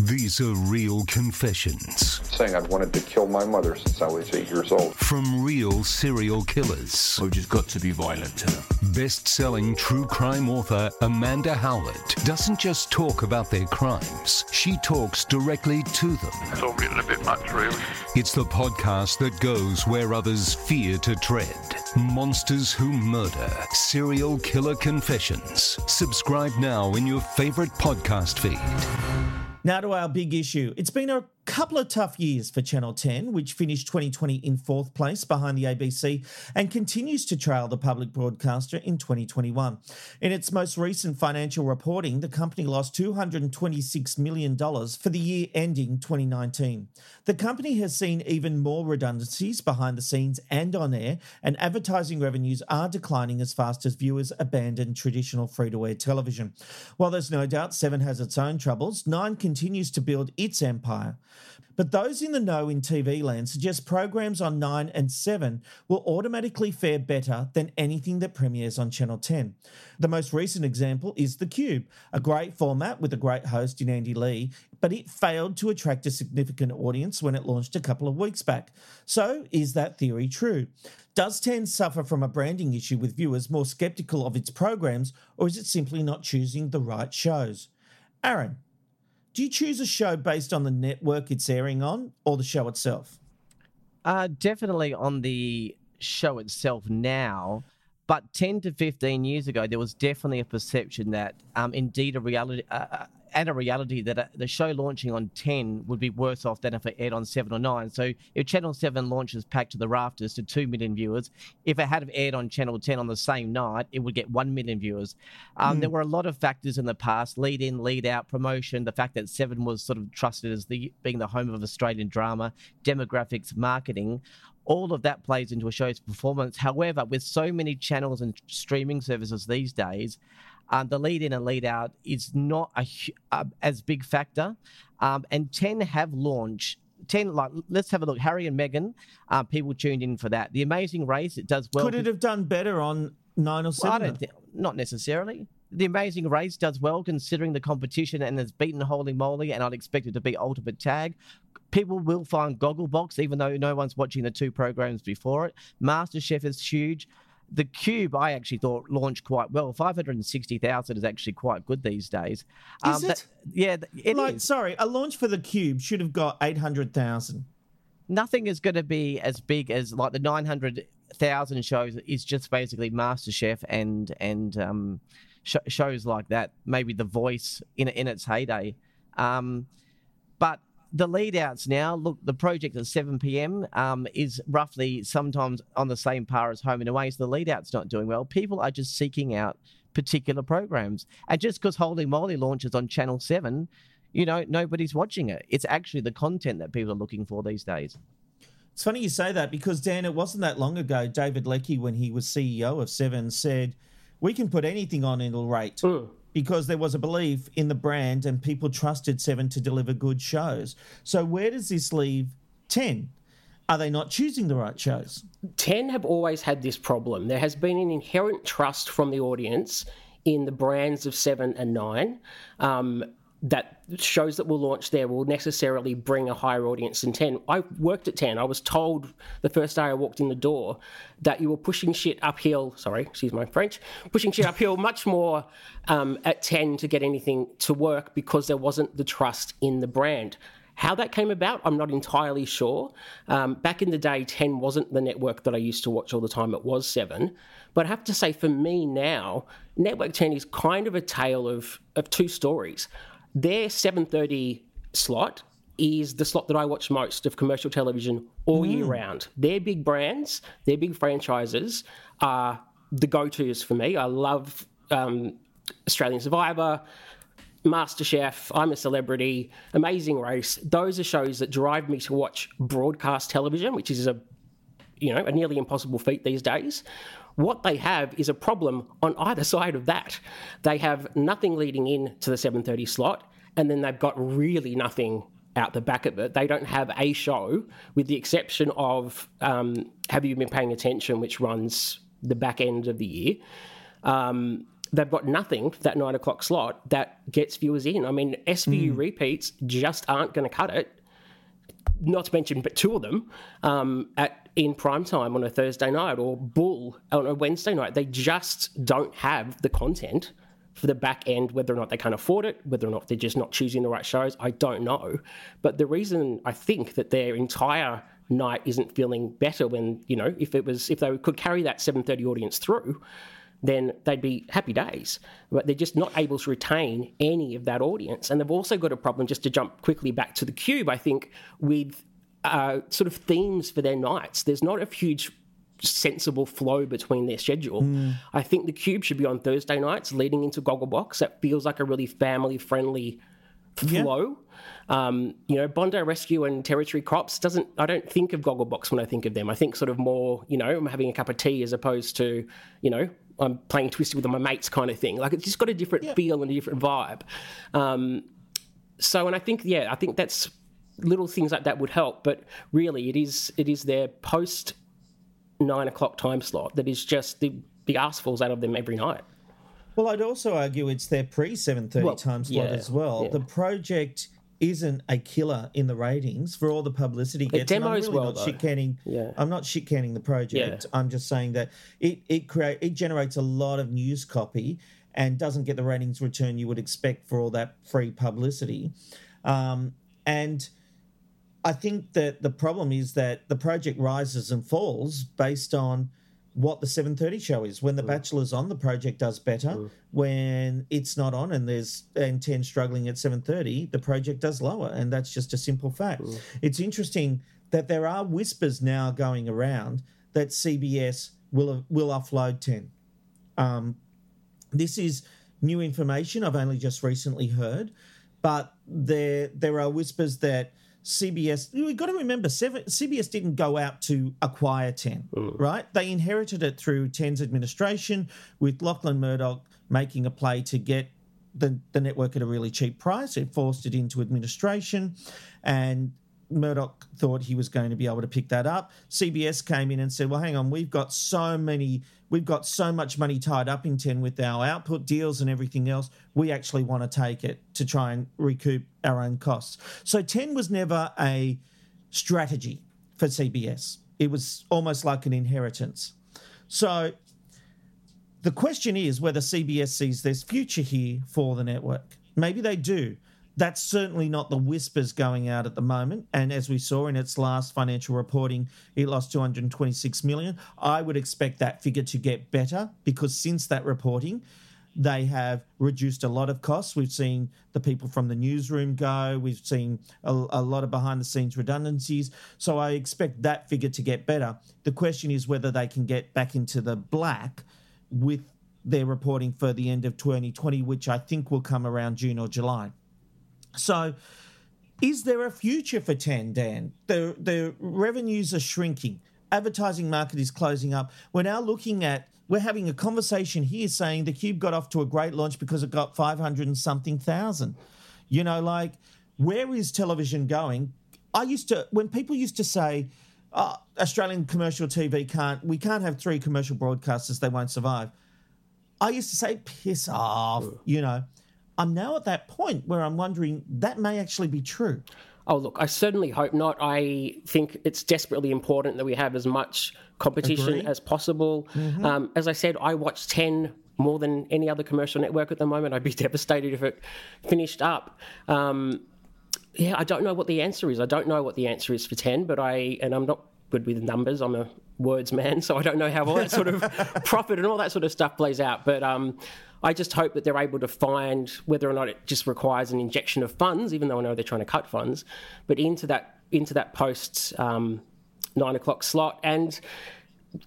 These are real confessions saying I'd wanted to kill my mother since I was eight years old. from real serial killers. I've just got to be violent to them. Best selling true crime author Amanda Howard doesn't just talk about their crimes, she talks directly to them. It's all getting a bit much, really. It's the podcast that goes where others fear to tread. Monsters Who Murder Serial Killer Confessions. Subscribe now in your favorite podcast feed. Now to our big issue. It's been a couple of tough years for Channel 10, which finished 2020 in fourth place behind the ABC and continues to trail the public broadcaster in 2021. In its most recent financial reporting, the company lost $226 million for the year ending 2019. The company has seen even more redundancies behind the scenes and on air, and advertising revenues are declining as fast as viewers abandon traditional free to air television. While there's no doubt Seven has its own troubles, Nine continues to build its empire. But those in the know in TV land suggest programs on 9 and 7 will automatically fare better than anything that premieres on Channel 10. The most recent example is The Cube, a great format with a great host in Andy Lee, but it failed to attract a significant audience when it launched a couple of weeks back. So, is that theory true? Does 10 suffer from a branding issue with viewers more skeptical of its programs, or is it simply not choosing the right shows? Aaron, do you choose a show based on the network it's airing on or the show itself? Uh, definitely on the show itself now. But 10 to 15 years ago, there was definitely a perception that um, indeed a reality, uh, uh, and a reality that uh, the show launching on 10 would be worse off than if it aired on 7 or 9. So if Channel 7 launches Packed to the Rafters to 2 million viewers, if it had aired on Channel 10 on the same night, it would get 1 million viewers. Um, There were a lot of factors in the past lead in, lead out, promotion, the fact that 7 was sort of trusted as the being the home of Australian drama, demographics, marketing. All of that plays into a show's performance. However, with so many channels and streaming services these days, um, the lead in and lead out is not a, uh, as big factor. Um, and 10 have launched. 10, like, let's have a look. Harry and Meghan, uh, people tuned in for that. The Amazing Race, it does well. Could it have done better on 9 or 7? Well, I don't think, not necessarily. The Amazing Race does well considering the competition and has beaten Holy Moly, and I'd expect it to beat Ultimate Tag. People will find Gogglebox, even though no one's watching the two programs before it. MasterChef is huge. The Cube, I actually thought launched quite well. Five hundred and sixty thousand is actually quite good these days. Is that- it? yeah, it like, is. sorry, a launch for the Cube should have got 800,000. nothing is going to be as big as like the 900,000 shows is just basically MasterChef and and um, sh- shows like that. Maybe The Voice in in its heyday, um, the lead outs now look the project at 7 p.m. Um, is roughly sometimes on the same par as Home and Away. So the lead out's not doing well. People are just seeking out particular programs, and just because Holy Moly launches on Channel Seven. You know, nobody's watching it. It's actually the content that people are looking for these days. It's funny you say that because, Dan, it wasn't that long ago, David Leckie, when he was CEO of Seven, said, We can put anything on, it'll rate. Because there was a belief in the brand and people trusted Seven to deliver good shows. So, where does this leave 10? Are they not choosing the right shows? 10 have always had this problem. There has been an inherent trust from the audience in the brands of 7 and 9. Um, that shows that will launch there will necessarily bring a higher audience than 10. I worked at 10. I was told the first day I walked in the door that you were pushing shit uphill. Sorry, excuse my French. Pushing shit uphill much more um, at 10 to get anything to work because there wasn't the trust in the brand. How that came about, I'm not entirely sure. Um, back in the day, 10 wasn't the network that I used to watch all the time, it was 7. But I have to say, for me now, Network 10 is kind of a tale of, of two stories. Their 7.30 slot is the slot that I watch most of commercial television all year round. Their big brands, their big franchises are the go-tos for me. I love um, Australian Survivor, MasterChef, I'm a Celebrity, Amazing Race. Those are shows that drive me to watch broadcast television, which is a you know a nearly impossible feat these days. What they have is a problem on either side of that. They have nothing leading in to the 7:30 slot, and then they've got really nothing out the back of it. They don't have a show, with the exception of um, Have You Been Paying Attention, which runs the back end of the year. Um, they've got nothing for that nine o'clock slot that gets viewers in. I mean, SVU repeats just aren't going to cut it. Not to mention, but two of them um, at in prime time on a Thursday night or Bull on a Wednesday night. They just don't have the content for the back end. Whether or not they can afford it, whether or not they're just not choosing the right shows, I don't know. But the reason I think that their entire night isn't feeling better when you know if it was if they could carry that 7:30 audience through then they'd be happy days. But they're just not able to retain any of that audience. And they've also got a problem, just to jump quickly back to the cube, I think, with uh, sort of themes for their nights. There's not a huge sensible flow between their schedule. I think the cube should be on Thursday nights leading into Gogglebox. That feels like a really family friendly flow. Um, you know, Bondi Rescue and Territory Cops doesn't. I don't think of Gogglebox when I think of them. I think sort of more, you know, I'm having a cup of tea as opposed to, you know, I'm playing Twisted with my mates kind of thing. Like it's just got a different feel and a different vibe. Um, so, and I think, yeah, I think that's little things like that would help. But really, it is it is their post nine o'clock time slot that is just the the ass falls out of them every night. Well, I'd also argue it's their pre 7:30 Well, time slot yeah, as well. yeah. The project isn't a killer in the ratings for all the publicity it gets. and I'm demos really well, not though. shit-canning. Yeah. I'm not shit-canning the project. I'm just saying that it it create it generates a lot of news copy and doesn't get the ratings return you would expect for all that free publicity. Um, and I think that the problem is that the project rises and falls based on what the 7:30 show is. When the mm. Bachelor's on, the project does better. Mm. When it's not on and there's and 10 struggling at 7:30, the project does lower, and that's just a simple fact. Mm. It's interesting that there are whispers now going around that CBS will will offload 10. Um, this is new information I've only just recently heard, but there there are whispers that CBS. We've got to remember, seven, CBS didn't go out to acquire Ten, mm. right? They inherited it through Ten's administration with Lachlan Murdoch making a play to get the, the network at a really cheap price. It forced it into administration, and Murdoch thought he was going to be able to pick that up. CBS came in and said, "Well, hang on, we've got so many, we've got so much money tied up in Ten with our output deals and everything else. We actually want to take it to try and recoup our own costs." So Ten was never a strategy for CBS. It was almost like an inheritance. So the question is whether CBS sees there's future here for the network. Maybe they do. That's certainly not the whispers going out at the moment. And as we saw in its last financial reporting, it lost 226 million. I would expect that figure to get better because since that reporting, they have reduced a lot of costs. We've seen the people from the newsroom go. We've seen a, a lot of behind the scenes redundancies. So I expect that figure to get better. The question is whether they can get back into the black with their reporting for the end of 2020, which I think will come around June or July. So, is there a future for 10, Dan? The, the revenues are shrinking. Advertising market is closing up. We're now looking at, we're having a conversation here saying the Cube got off to a great launch because it got 500 and something thousand. You know, like, where is television going? I used to, when people used to say, oh, Australian commercial TV can't, we can't have three commercial broadcasters, they won't survive. I used to say, piss off, you know. I'm now at that point where I'm wondering that may actually be true. Oh, look, I certainly hope not. I think it's desperately important that we have as much competition Agree. as possible. Um, as I said, I watch 10 more than any other commercial network at the moment. I'd be devastated if it finished up. Um, yeah, I don't know what the answer is. I don't know what the answer is for 10, but I, and I'm not good with numbers. I'm a words man, so I don't know how all that sort of profit and all that sort of stuff plays out. But um, I just hope that they're able to find whether or not it just requires an injection of funds, even though I know they're trying to cut funds, but into that into that post um, nine o'clock slot and.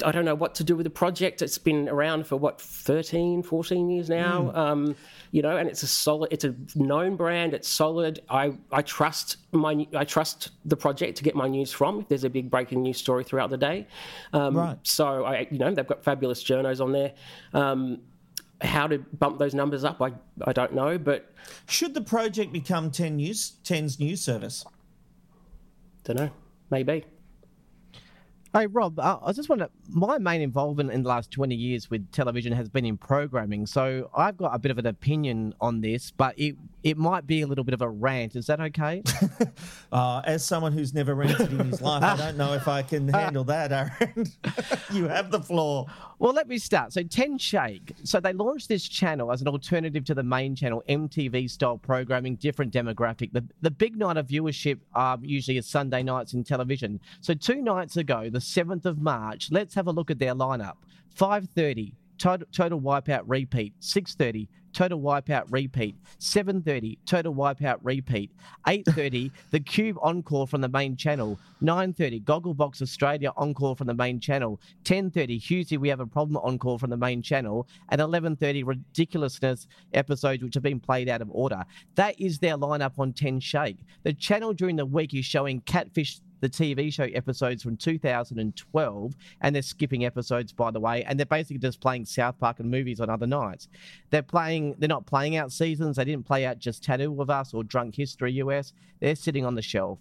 I don't know what to do with the project. It's been around for what 13, 14 years now. Um, you know, and it's a solid, it's a known brand. It's solid. I, I trust my, I trust the project to get my news from. If there's a big breaking news story throughout the day, um, Right. So I, you know, they've got fabulous journos on there. Um, how to bump those numbers up, I, I don't know, but Should the project become 10 news, 10's news service? don't know. Maybe. Hey Rob, uh, I just want to. My main involvement in the last twenty years with television has been in programming, so I've got a bit of an opinion on this, but it it might be a little bit of a rant. Is that okay? Uh, as someone who's never ranted in his life, I don't know if I can handle that, Aaron. you have the floor. well, let me start. So Ten Shake. So they launched this channel as an alternative to the main channel, MTV style programming, different demographic. The the big night of viewership um, usually is Sunday nights in television. So two nights ago, the seventh of March, let's have a look at their lineup. Five thirty. Total, total Wipeout repeat. 6:30 Total Wipeout repeat. 7:30 Total Wipeout repeat. 8:30 The Cube encore from the main channel. 9:30 Gogglebox Australia encore from the main channel. 10:30 Hughesy We Have a Problem encore from the main channel. And 11:30 Ridiculousness episodes which have been played out of order. That is their lineup on 10 Shake. The channel during the week is showing Catfish the TV show episodes from 2012, and they're skipping episodes, by the way, and they're basically just playing South Park and movies on other nights. They're playing, they're not playing out seasons. They didn't play out just Tattoo with Us or Drunk History US. They're sitting on the shelf.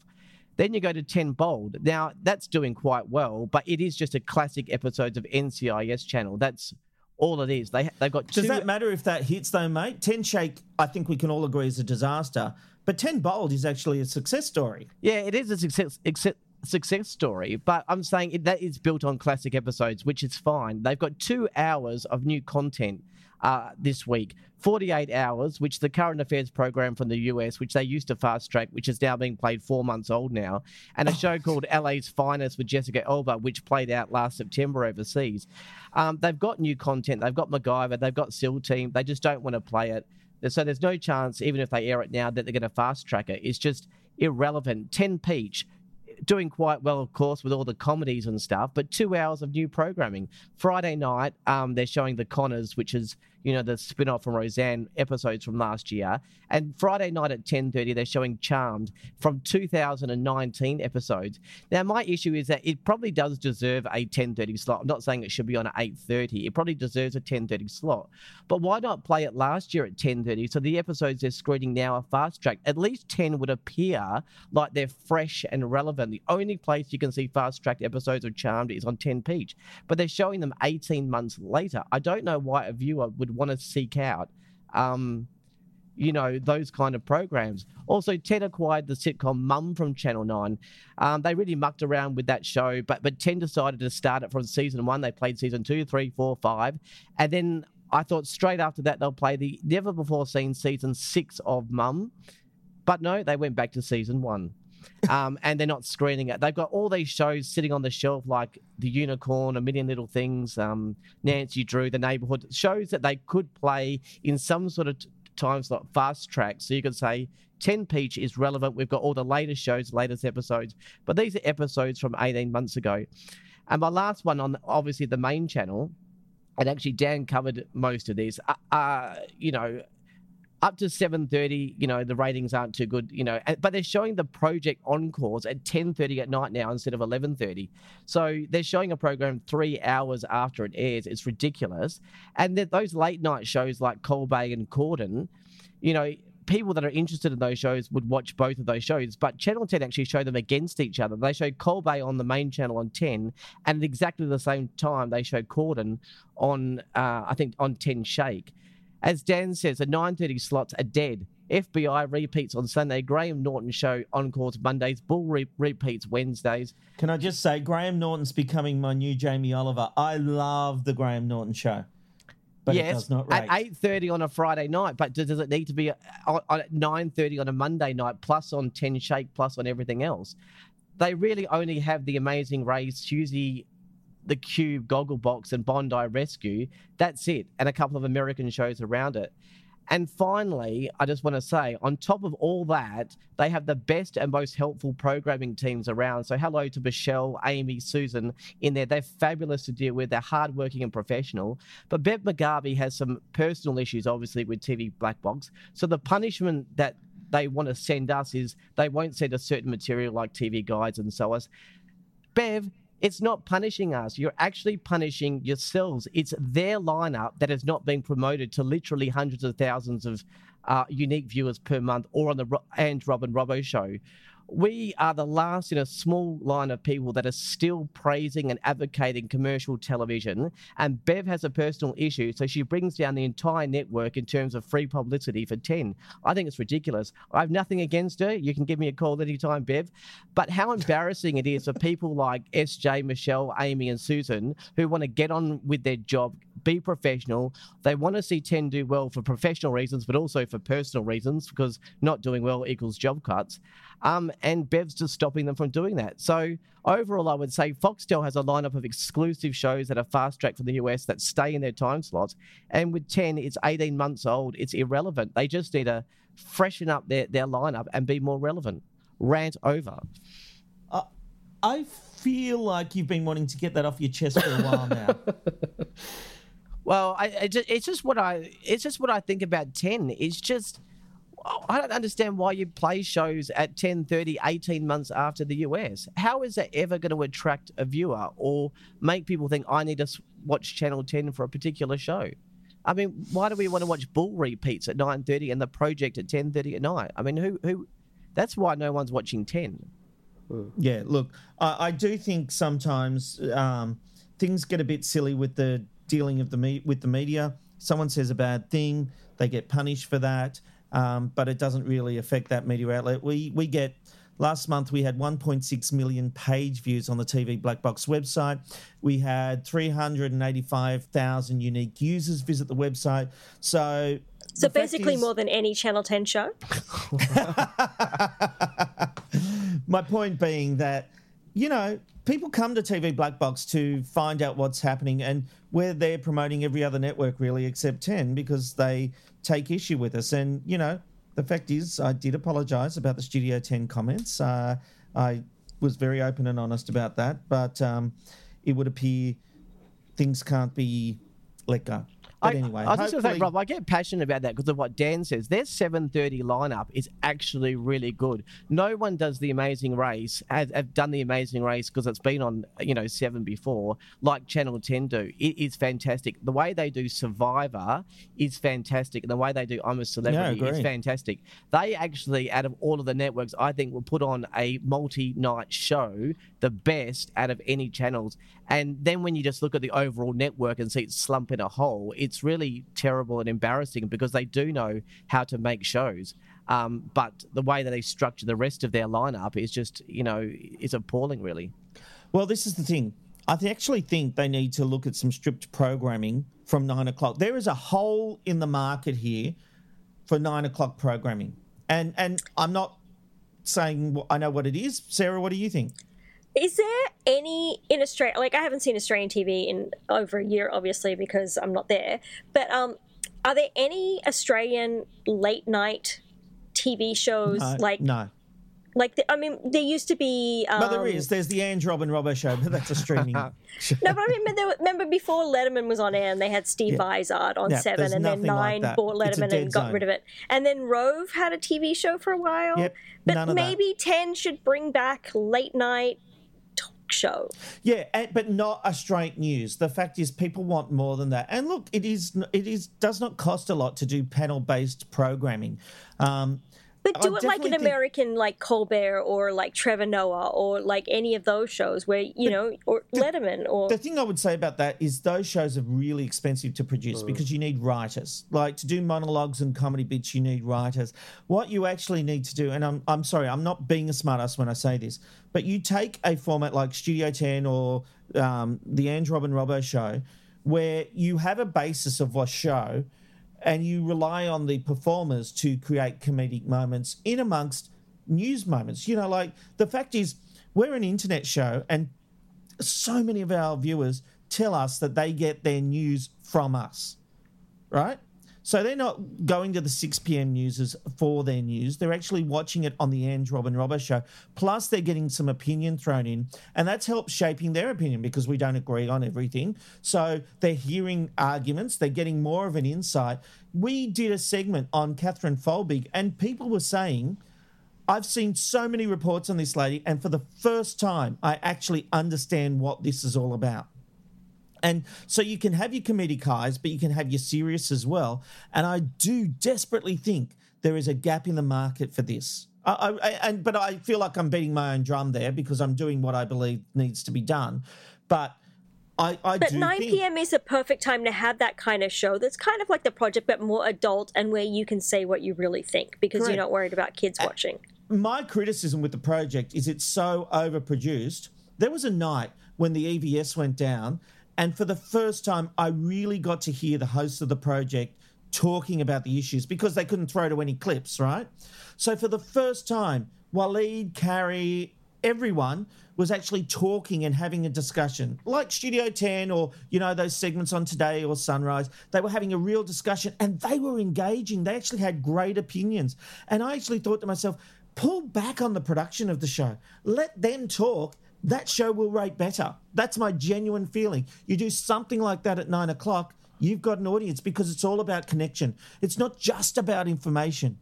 Then you go to 10 Bold. Now, that's doing quite well, but it is just a classic episodes of NCIS channel. That's all it is. They, they've got two. Does that matter if that hits, though, mate? 10 Shake, I think we can all agree, is a disaster. But 10 Bold is actually a success story. Yeah, it is a success success, success story, but I'm saying it, that is built on classic episodes, which is fine. They've got two hours of new content uh, this week. 48 hours, which the current affairs program from the US, which they used to fast track, which is now being played four months old now, and a show called LA's Finest with Jessica Alba, which played out last September overseas. Um, they've got new content. They've got MacGyver. They've got SEAL Team. They just don't want to play it. So there's no chance, even if they air it now, that they're going to fast track it. It's just irrelevant. 10 Peach, doing quite well, of course, with all the comedies and stuff, but two hours of new programming. Friday night, um, they're showing The Conners, which is, you know, the spin-off from Roseanne episodes from last year. And Friday night at 10.30, they're showing Charmed from 2019 episodes. Now, my issue is that it probably does deserve a 10.30 slot. I'm not saying it should be on at 8.30. It probably deserves a 10.30 slot. But why not play it last year at 10.30 so the episodes they're screening now are fast-tracked? At least 10 would appear like they're fresh and relevant. The only place you can see fast-tracked episodes of Charmed is on 10 Peach. But they're showing them 18 months later. I don't know why a viewer would want to seek out um, you know, those kind of programs. Also, Ten acquired the sitcom Mum from Channel 9. Um, they really mucked around with that show, but, but Ten decided to start it from season one. They played season two, three, four, five. And then I thought straight after that, they'll play the never before seen season six of Mum. But no, they went back to season one. Um, and they're not screening it. They've got all these shows sitting on the shelf, like The Unicorn, A Million Little Things, um, Nancy Drew, The Neighborhood, shows that they could play in some sort of t- time slot, fast track. So you could say 10 Peach is relevant. We've got all the latest shows, latest episodes, but these are episodes from 18 months ago. And my last one on obviously the main channel, and actually Dan covered most of this. Uh, uh, you know, up to 7.30 you know the ratings aren't too good you know but they're showing the project encores at 10.30 at night now instead of 11.30 so they're showing a program three hours after it airs. It's ridiculous. And those late night shows like Colbert and corden you know people that are interested in those shows would watch both of those shows. But channel 10 actually show them against each other. They show Colbert on the main channel on 10 and at exactly the same time they show corden on uh, i think on 10 shake As Dan says, the 9:30 slots are dead. FBI repeats on Sunday. Graham Norton show encores Mondays. Bull re- repeats Wednesdays. Can I just say, Graham Norton's becoming my new Jamie Oliver. I love the Graham Norton show, but it yes, does not rate. at 8:30 on a Friday night. But does, it need to be uh, on at 9:30 on a Monday night, plus on 10 Shake, plus on everything else? They really only have the Amazing Race, Susie, the Cube, Gogglebox, and Bondi Rescue. That's it, and a couple of American shows around it. And finally, I just want to say, on top of all that, they have the best and most helpful programming teams around. So, hello to Michelle, Amy, Susan in there. They're fabulous to deal with. They're hardworking and professional. But Bev McGarvey has some personal issues, obviously, with TV Black Box. So, the punishment that they want to send us is they won't send us certain material like TV guides and so on. Bev, it's not punishing us. You're actually punishing yourselves. It's their lineup that has not been promoted to literally hundreds of thousands of uh, unique viewers per month or on the Ro- and Robin Robbo show. We are the last in a small line of people that are still praising and advocating commercial television. And Bev has a personal issue, so she brings down the entire network in terms of free publicity for 10. I think it's ridiculous. I have nothing against her. You can give me a call anytime, Bev. But how embarrassing it is for people like SJ, Michelle, Amy, and Susan who want to get on with their job, be professional. They want to see 10 do well for professional reasons, but also for personal reasons, because not doing well equals job cuts. Um, and Bev's just stopping them from doing that. So overall, I would say Foxtel has a lineup of exclusive shows that are fast tracked from the US that stay in their time slots. And with 10, it's 18 months old. It's irrelevant. They just need to freshen up their, their lineup and be more relevant. Rant over. I feel like you've been wanting to get that off your chest for a while now. Well, I, I just, it's just what I it's just what I think about 10. It's just I don't understand why you play shows at 10:30 18 months after the US. How is that ever going to attract a viewer or make people think I need to watch channel 10 for a particular show? I mean, why do we want to watch Bull repeats at 9:30 and the project at 10:30 at night? I mean, who who that's why no one's watching 10. Yeah, look, I, I do think sometimes um, things get a bit silly with the dealing of the me- with the media. Someone says a bad thing, they get punished for that, um, but it doesn't really affect that media outlet. We we get last month we had 1.6 million page views on the TV Black Box website. We had 385,000 unique users visit the website. So. So basically, is- more than any Channel 10 show. My point being that, you know, people come to TV Black Box to find out what's happening, and we're there promoting every other network really except 10 because they take issue with us. And, you know, the fact is, I did apologise about the Studio 10 comments. Uh, I was very open and honest about that, but um, it would appear things can't be let go. But I, anyway, I was just going to say, Rob, I get passionate about that because of what Dan says. Their 7:30 lineup is actually really good. No one does the Amazing Race, has have done the Amazing Race because it's been on, you know, seven before, like Channel 10 do. It is fantastic. The way they do Survivor is fantastic, and the way they do I'm a Celebrity is fantastic. They actually, out of all of the networks, I think will put on a multi-night show, the best out of any channels. And then when you just look at the overall network and see it slump in a hole, it's really terrible and embarrassing because they do know how to make shows. Um, but the way that they structure the rest of their lineup is just, you know, is appalling, really. Well, this is the thing. I actually think they need to look at some stripped programming from nine o'clock. There is a hole in the market here for nine o'clock programming, and and I'm not saying I know what it is. Sarah, what do you think? Is there any in Australia? Like, I haven't seen Australian TV in over a year, obviously, because I'm not there. But um, are there any Australian late night TV shows No, like no, like the, I mean, there used to be. Um, no, there is. There's the Ange Robin Robbo show, but that's a streaming. No, but I mean, there, were- remember before Letterman was on air and they had Steve Yeah. Vizard on Yeah, Seven, and then nothing like Nine that. bought Letterman and got zone. rid of it, and then Rove had a TV show for a while. Yep, but none of that. maybe Ten should bring back late night show. Yeah, and, but not a straight news. The fact is, people want more than that. And look, it is it is does not cost a lot to do panel based programming. Um, But do I it like an definitely think- American, like Colbert or like Trevor Noah or like any of those shows where you know, or Letterman or The thing I would say about that is those shows are really expensive to Mm. produce because you need writers. Like to do monologues and comedy bits, you need writers. What you actually need to do, and I'm I'm sorry, I'm not being a smartass when I say this, but you take a format like Studio 10 or um, the Ange Robin Robbo show, where you have a basis of a show, and you rely on the performers to create comedic moments in amongst news moments. You know, like the fact is, we're an internet show, and so many of our viewers tell us that they get their news from us, right? So they're not going to the 6 p.m. newses for their news. They're actually watching it on the Ange Robin Robbo show. Plus, they're getting some opinion thrown in, and that's helped shaping their opinion because we don't agree on everything. So they're hearing arguments, they're getting more of an insight. We did a segment on Catherine Folbigg, and people were saying, I've seen so many reports on this lady, and for the first time, I actually understand what this is all about. And so you can have your comedic highs, but you can have your serious as well. And I do desperately think there is a gap in the market for this. I, I, and but I feel like I'm beating my own drum there because I'm doing what I believe needs to be done. But I, I But do 9 think, p.m. is a perfect time to have that kind of show that's kind of like the project, but more adult and where you can say what you really think because Correct. you're not worried about kids watching. my criticism with the project is it's so overproduced. There was a night when the EVS went down, and for the first time, I really got to hear the hosts of the project talking about the issues because they couldn't throw to any clips, right? So for the first time, Waleed, Carrie, everyone was actually talking and having a discussion, like Studio 10 or, you know, those segments on Today or Sunrise. They were having a real discussion and they were engaging. They actually had great opinions. And I actually thought to myself, pull back on the production of the show, let them talk. That show will rate better. That's my genuine feeling. You do something like that at nine o'clock, you've got an audience because it's all about connection. It's not just about information.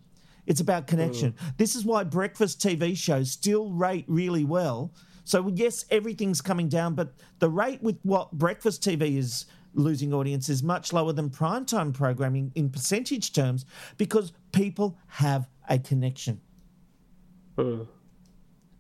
It's about connection. Mm. This is why breakfast TV shows still rate really well. So yes, everything's coming down, but the rate with what breakfast TV is losing audience is much lower than primetime programming in percentage terms because people have a connection. Mm.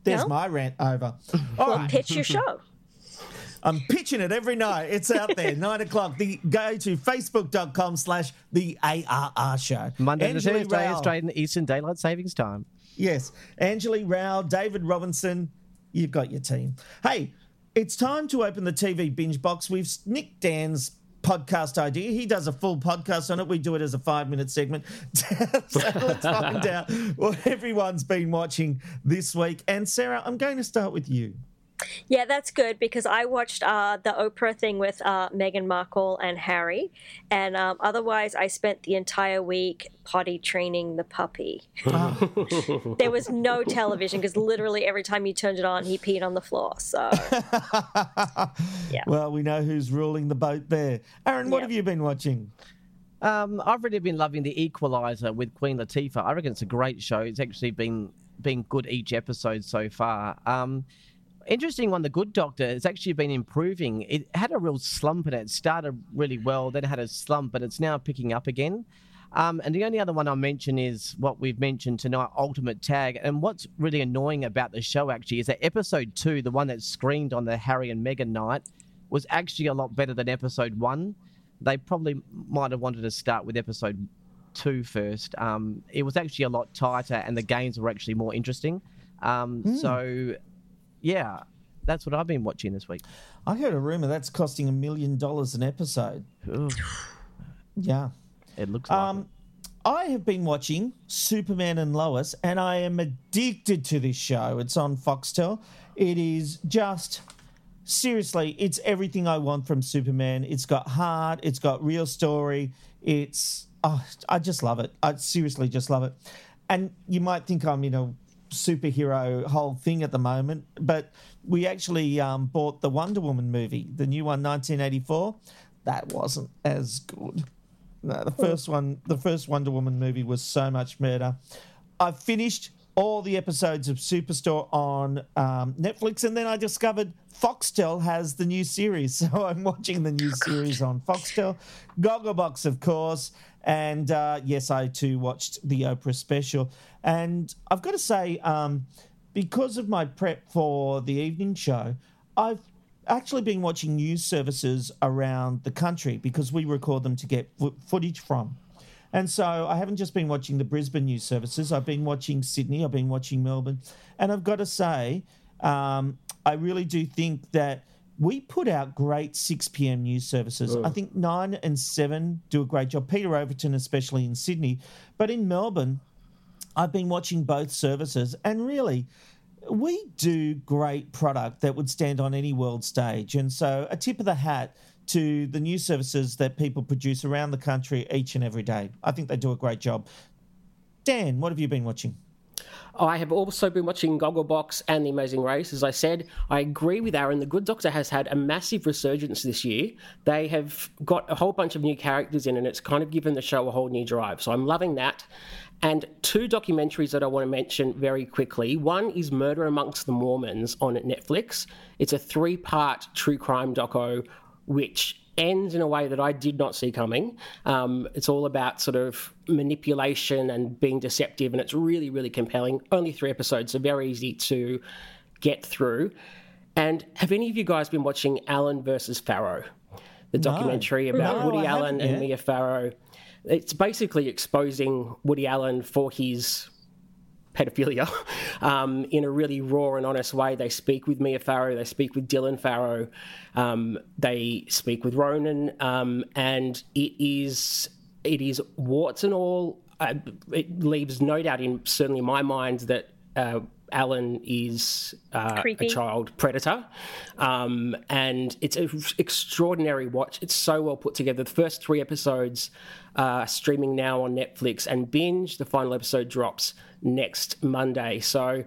There's No? my rant over. All Well, right. pitch your show. I'm pitching it every night. It's out there, nine o'clock. The go to facebook.com slash the ARR show. Monday to Angeli Thursday, Rao. Australian Eastern Daylight Savings Time. Yes. Angeli Rao, David Robinson, you've got your team. Hey, it's time to open the TV binge box. We've nicked Dan's podcast idea. He does a full podcast on it. We do it as a five minute segment. so let's find out what everyone's been watching this week. And Sarah, I'm going to start with you. Yeah, that's good because I watched uh, the Oprah thing with uh, Meghan Markle and Harry, and um, otherwise I spent the entire week potty training the puppy. there was no television because literally every time you turned it on, he peed on the floor. So Yeah. Well, we know who's ruling the boat there. Aaron, what Yeah. have you been watching? Um, I've really been loving The Equalizer with Queen Latifah. I reckon it's a great show. It's actually been been good each episode so far. Um, interesting one, The Good Doctor, has actually been improving. It had a real slump in it. It started really well, then had a slump, but it's now picking up again. Um, and the only other one I'll mention is what we've mentioned tonight, Ultimate Tag. And what's really annoying about the show actually is that episode two, the one that screened on the Harry and Meghan night, was actually a lot better than episode one. They probably might have wanted to start with episode two first. Um, it was actually a lot tighter, and the games were actually more interesting. Um, So, yeah, that's what I've been watching this week. I heard a rumor that's costing a million dollars an episode. Ugh, Yeah. it looks like Um, I have been watching Superman and Lois, and I am addicted to this show. It's on Foxtel. It is just seriously, it's everything I want from Superman. It's got heart. It's got real story. It's oh, I just love it. I seriously just love it. And you might think I'm in a superhero whole thing at the moment, but we actually um, bought the Wonder Woman movie, the new one, 1984. That wasn't as good. No, the first one, the first Wonder Woman movie was so much better. I've finished all the episodes of Superstore on um, Netflix, and then I discovered Foxtel has the new series, so I'm watching the new series on Foxtel. Gogglebox, of course, and uh, yes, I too watched the Oprah special, and I've got to say, um, because of my prep for the evening show, I've actually been watching news services around the country because we record them to get fo- footage from. And so I haven't just been watching the Brisbane news services, I've been watching Sydney, I've been watching Melbourne. And I've got to say, um, I really do think that we put out great 6 p.m. news services. I think 9 and 7 do a great job. Peter Overton, especially in Sydney. But in Melbourne, I've been watching both services, and really, we do great product that would stand on any world stage. And so, a tip of the hat to the news services that people produce around the country each and every day. I think they do a great job. Dan, what have you been watching? I have also been watching Gogglebox and The Amazing Race. As I said, I agree with Aaron. The Good Doctor has had a massive resurgence this year. They have got a whole bunch of new characters in, and it's kind of given the show a whole new drive. So I'm loving that. And two documentaries that I want to mention very quickly. One is Murder Amongst the Mormons on Netflix. It's a three part true crime doco, which ends in a way that I did not see coming. Um, it's all about sort of manipulation and being deceptive, and it's really, really compelling. Only three episodes, so very easy to get through. And have any of you guys been watching Allen versus Farrow? The documentary about No, Woody I Allen and yet. Mia Farrow. It's basically exposing Woody Allen for his pedophilia um, in a really raw and honest way. They speak with Mia Farrow, they speak with Dylan Farrow, um, they speak with Ronan, um, and it is it is warts and all. Uh, it leaves no doubt in certainly my mind that. Uh, Allen is uh, a child predator, um, and it's an extraordinary watch. It's so well put together. The first three episodes are streaming now on Netflix and binge. The final episode drops next Monday, so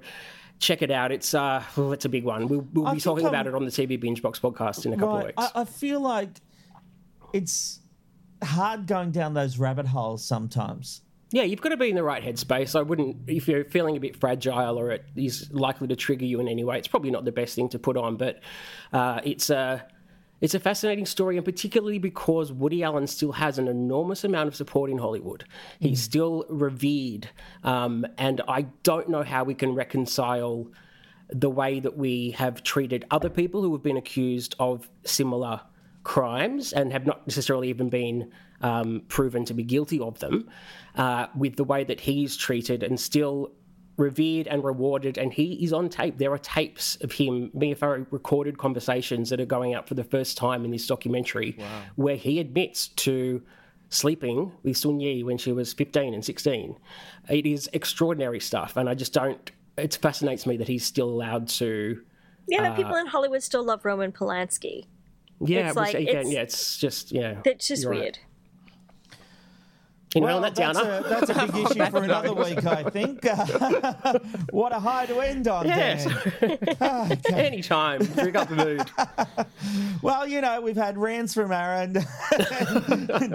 check it out. It's uh, well, it's a big one. We'll, we'll be talking about I'm- it on the TV Binge Box podcast in a couple of weeks. I, I feel like it's hard going down those rabbit holes sometimes. Yeah, you've got to be in the right headspace. I wouldn't, if you're feeling a bit fragile or it is likely to trigger you in any way, it's probably not the best thing to put on. But uh, it's a, it's a fascinating story, and particularly because Woody Allen still has an enormous amount of support in Hollywood. He's still revered, um, and I don't know how we can reconcile the way that we have treated other people who have been accused of similar crimes and have not necessarily even been um, proven to be guilty of them, uh, with the way that he's treated and still revered and rewarded. And he is on tape. There are tapes of him, Mia Farrow recorded conversations that are going out for the first time in this documentary, where he admits to sleeping with Soon-Yi when she was 15 and 16. It is extraordinary stuff, and I just don't. It fascinates me that he's still allowed to. Yeah, but people uh, in Hollywood still love Roman Polanski. Yeah, It's like- again, it's- yeah, it's just yeah. It's just you're right. Anyway, Well, that that's, a, that's a big issue for another week, I think. what a high to end on, Yes. Dan. Anytime, drink up the mood. Well, you know, we've had rants from Aaron,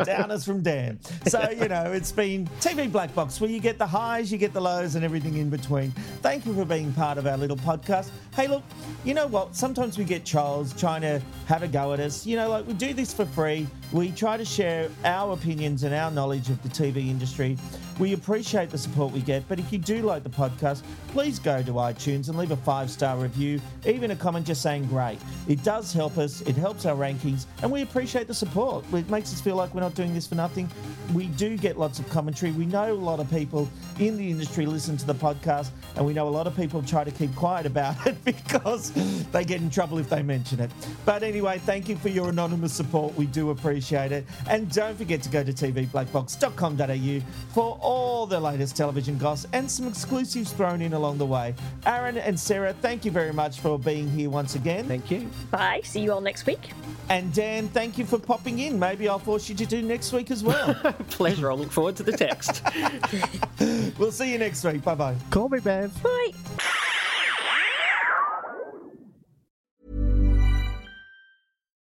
downers from Dan. So, you know, it's been TV Black Box where you get the highs, you get the lows, and everything in between. Thank you for being part of our little podcast. Hey, look, you know what? Sometimes we get trolls trying to have a go at us. You know, like we do this for free. We try to share our opinions and our knowledge of the TV industry. We appreciate the support we get, but if you do like the podcast, please go to iTunes and leave a five star review, even a comment just saying great. It does help us, it helps our rankings, and we appreciate the support. It makes us feel like we're not doing this for nothing. We do get lots of commentary. We know a lot of people in the industry listen to the podcast, and we know a lot of people try to keep quiet about it because they get in trouble if they mention it. But anyway, thank you for your anonymous support. We do appreciate it. And don't forget to go to tvblackbox.com.au for all the latest television goss and some exclusives thrown in along the way. Aaron and Sarah, thank you very much for being here once again. Thank you. Bye. See you all next week. And Dan, thank you for popping in. Maybe I'll force you to do next week as well. Pleasure. I'll look forward to the text. we'll see you next week. Bye bye. Call me, Bev. Bye.